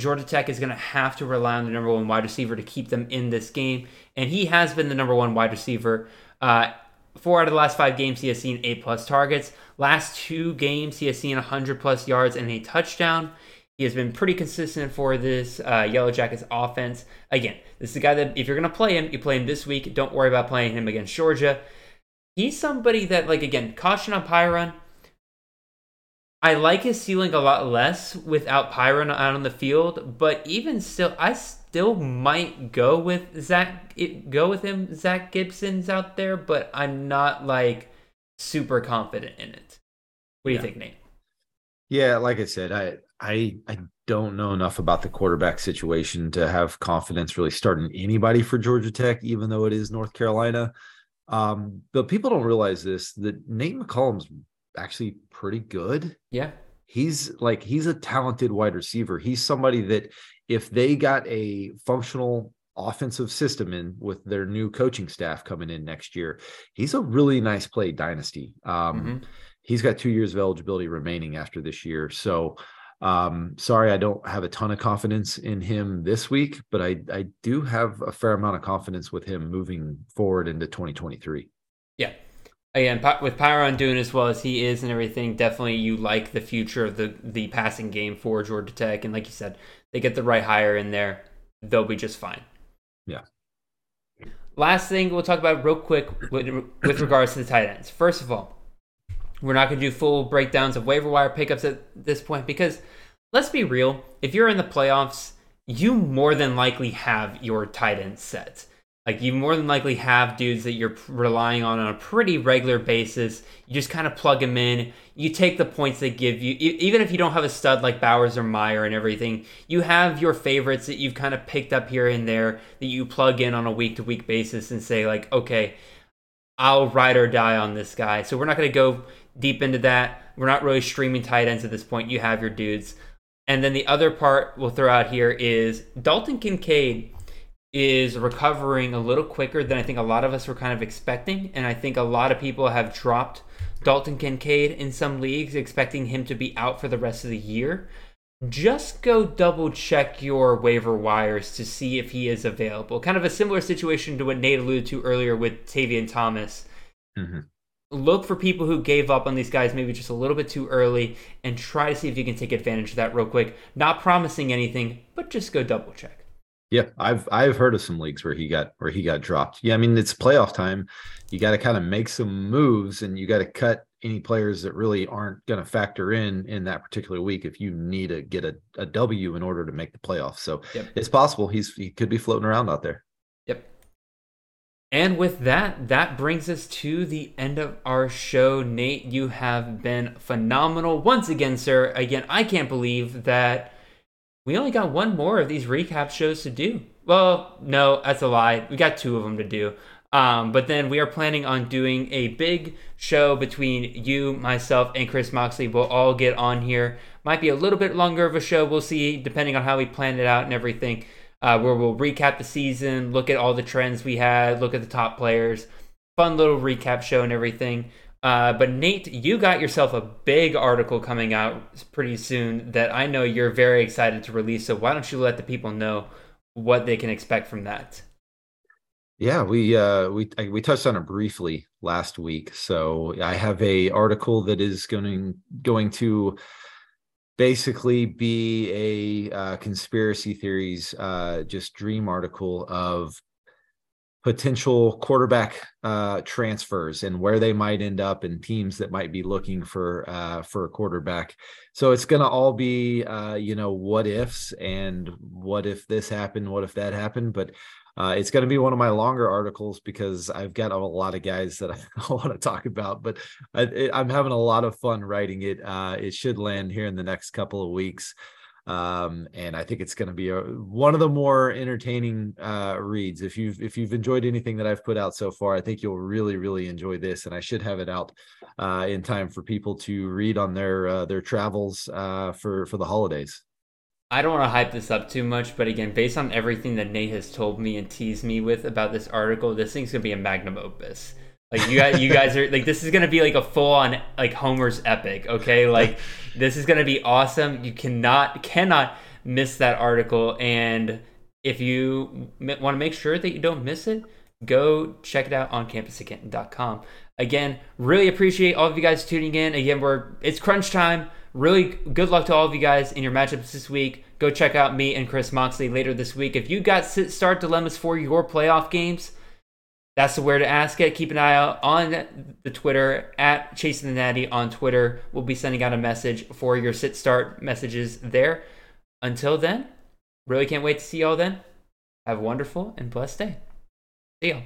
Georgia Tech is going to have to rely on the number one wide receiver to keep them in this game. And he has been the number one wide receiver. Uh, four out of the last five games, he has seen eight plus targets. Last two games, he has seen 100 plus yards and a touchdown. He has been pretty consistent for this uh, Yellow Jackets offense. Again, this is a guy that if you're going to play him, you play him this week. Don't worry about playing him against Georgia. He's somebody that, like, again, caution on Pyron. I like his ceiling a lot less without Pyron out on the field, but even still, I still might go with Zach. It, go with him. Zach Gibson's out there, but I'm not like super confident in it. What do you think, Nate? Yeah, like I said, I I I don't know enough about the quarterback situation to have confidence really starting anybody for Georgia Tech, even though it is North Carolina. Um, but people don't realize this that Nate McCollum's actually pretty good. Yeah, He's like he's a talented wide receiver. He's somebody that if they got a functional offensive system in with their new coaching staff coming in next year, he's a really nice play dynasty. Um, Mhm. he's got two years of eligibility remaining after this year. So um sorry I don't have a ton of confidence in him this week, but I I do have a fair amount of confidence with him moving forward into 2023. yeah. Again, with Pyron doing as well as he is and everything, definitely you like the future of the the passing game for Georgia Tech. And like you said, they get the right hire in there, they'll be just fine. Yeah. Last thing we'll talk about real quick with, with regards to the tight ends. First of all, we're not going to do full breakdowns of waiver wire pickups at this point because let's be real. If you're in the playoffs, you more than likely have your tight end set. Like you more than likely have dudes that you're relying on on a pretty regular basis. You just kind of plug them in. You take the points they give you, even if you don't have a stud like Bowers or Mayer and everything. You have your favorites that you've kind of picked up here and there that you plug in on a week to week basis and say like, okay, I'll ride or die on this guy. So we're not going to go deep into that. We're not really streaming tight ends at this point. You have your dudes. And then the other part we'll throw out here is Dalton Kincaid is recovering a little quicker than I think a lot of us were kind of expecting. And I think a lot of people have dropped Dalton Kincaid in some leagues, expecting him to be out for the rest of the year. Just go double check your waiver wires to see if he is available. Kind of a similar situation to what Nate alluded to earlier with Tavion Thomas. Mm-hmm. Look for people who gave up on these guys maybe just a little bit too early and try to see if you can take advantage of that real quick. Not promising anything, but just go double check. Yeah, I've I've heard of some leagues where he got where he got dropped. Yeah, I mean it's playoff time. You got to kind of make some moves, and you got to cut any players that really aren't going to factor in in that particular week if you need to get a, a W in order to make the playoffs. So yep. it's possible he's he could be floating around out there. Yep. And with that, that brings us to the end of our show. Nate, you have been phenomenal once again, sir. Again, I can't believe that we only got one more of these recap shows to do. Well, no, that's a lie. We got two of them to do. Um, but then we are planning on doing a big show between you, myself, and Chris Moxley. We'll all get on here. Might be a little bit longer of a show. We'll see, depending on how we plan it out and everything. Uh, where we'll recap the season, look at all the trends we had, look at the top players. Fun little recap show and everything. Uh, but Nate, you got yourself a big article coming out pretty soon that I know you're very excited to release. So why don't you let the people know what they can expect from that? Yeah, we uh, we we touched on it briefly last week. So I have a article that is going going to basically be a uh, conspiracy theories uh, just dream article of potential quarterback uh, transfers and where they might end up and teams that might be looking for uh, for a quarterback. So it's going to all be uh, you know what ifs and what if this happened, what if that happened, but. Uh, it's going to be one of my longer articles because I've got a lot of guys that I want to talk about, but I, am having a lot of fun writing it. Uh, it should land here in the next couple of weeks um, and I think it's going to be a, one of the more entertaining uh, reads. If you've if you've enjoyed anything that I've put out so far, I think you'll really really enjoy this, and I should have it out uh, in time for people to read on their uh, their travels uh, for for the holidays. I don't want to hype this up too much, but again, based on everything that Nate has told me and teased me with about this article, this thing's gonna be a magnum opus. Like you guys, you guys are like this is gonna be like a full on like Homer's epic. Okay, like this is gonna be awesome. You cannot cannot miss that article. And if you want to make sure that you don't miss it, go check it out on campus2canton.com. Again, really appreciate all of you guys tuning in. Again, we're it's crunch time. Really good luck to all of you guys in your matchups this week. Go check out me and Chris Moxley later this week. If you got sit start dilemmas for your playoff games that's where to ask it. Keep an eye out on the Twitter at Chasing the Natty on Twitter. We'll be sending out a message for your sit start messages there. Until then, really can't wait to see y'all then. Have a wonderful and blessed day. See y'all.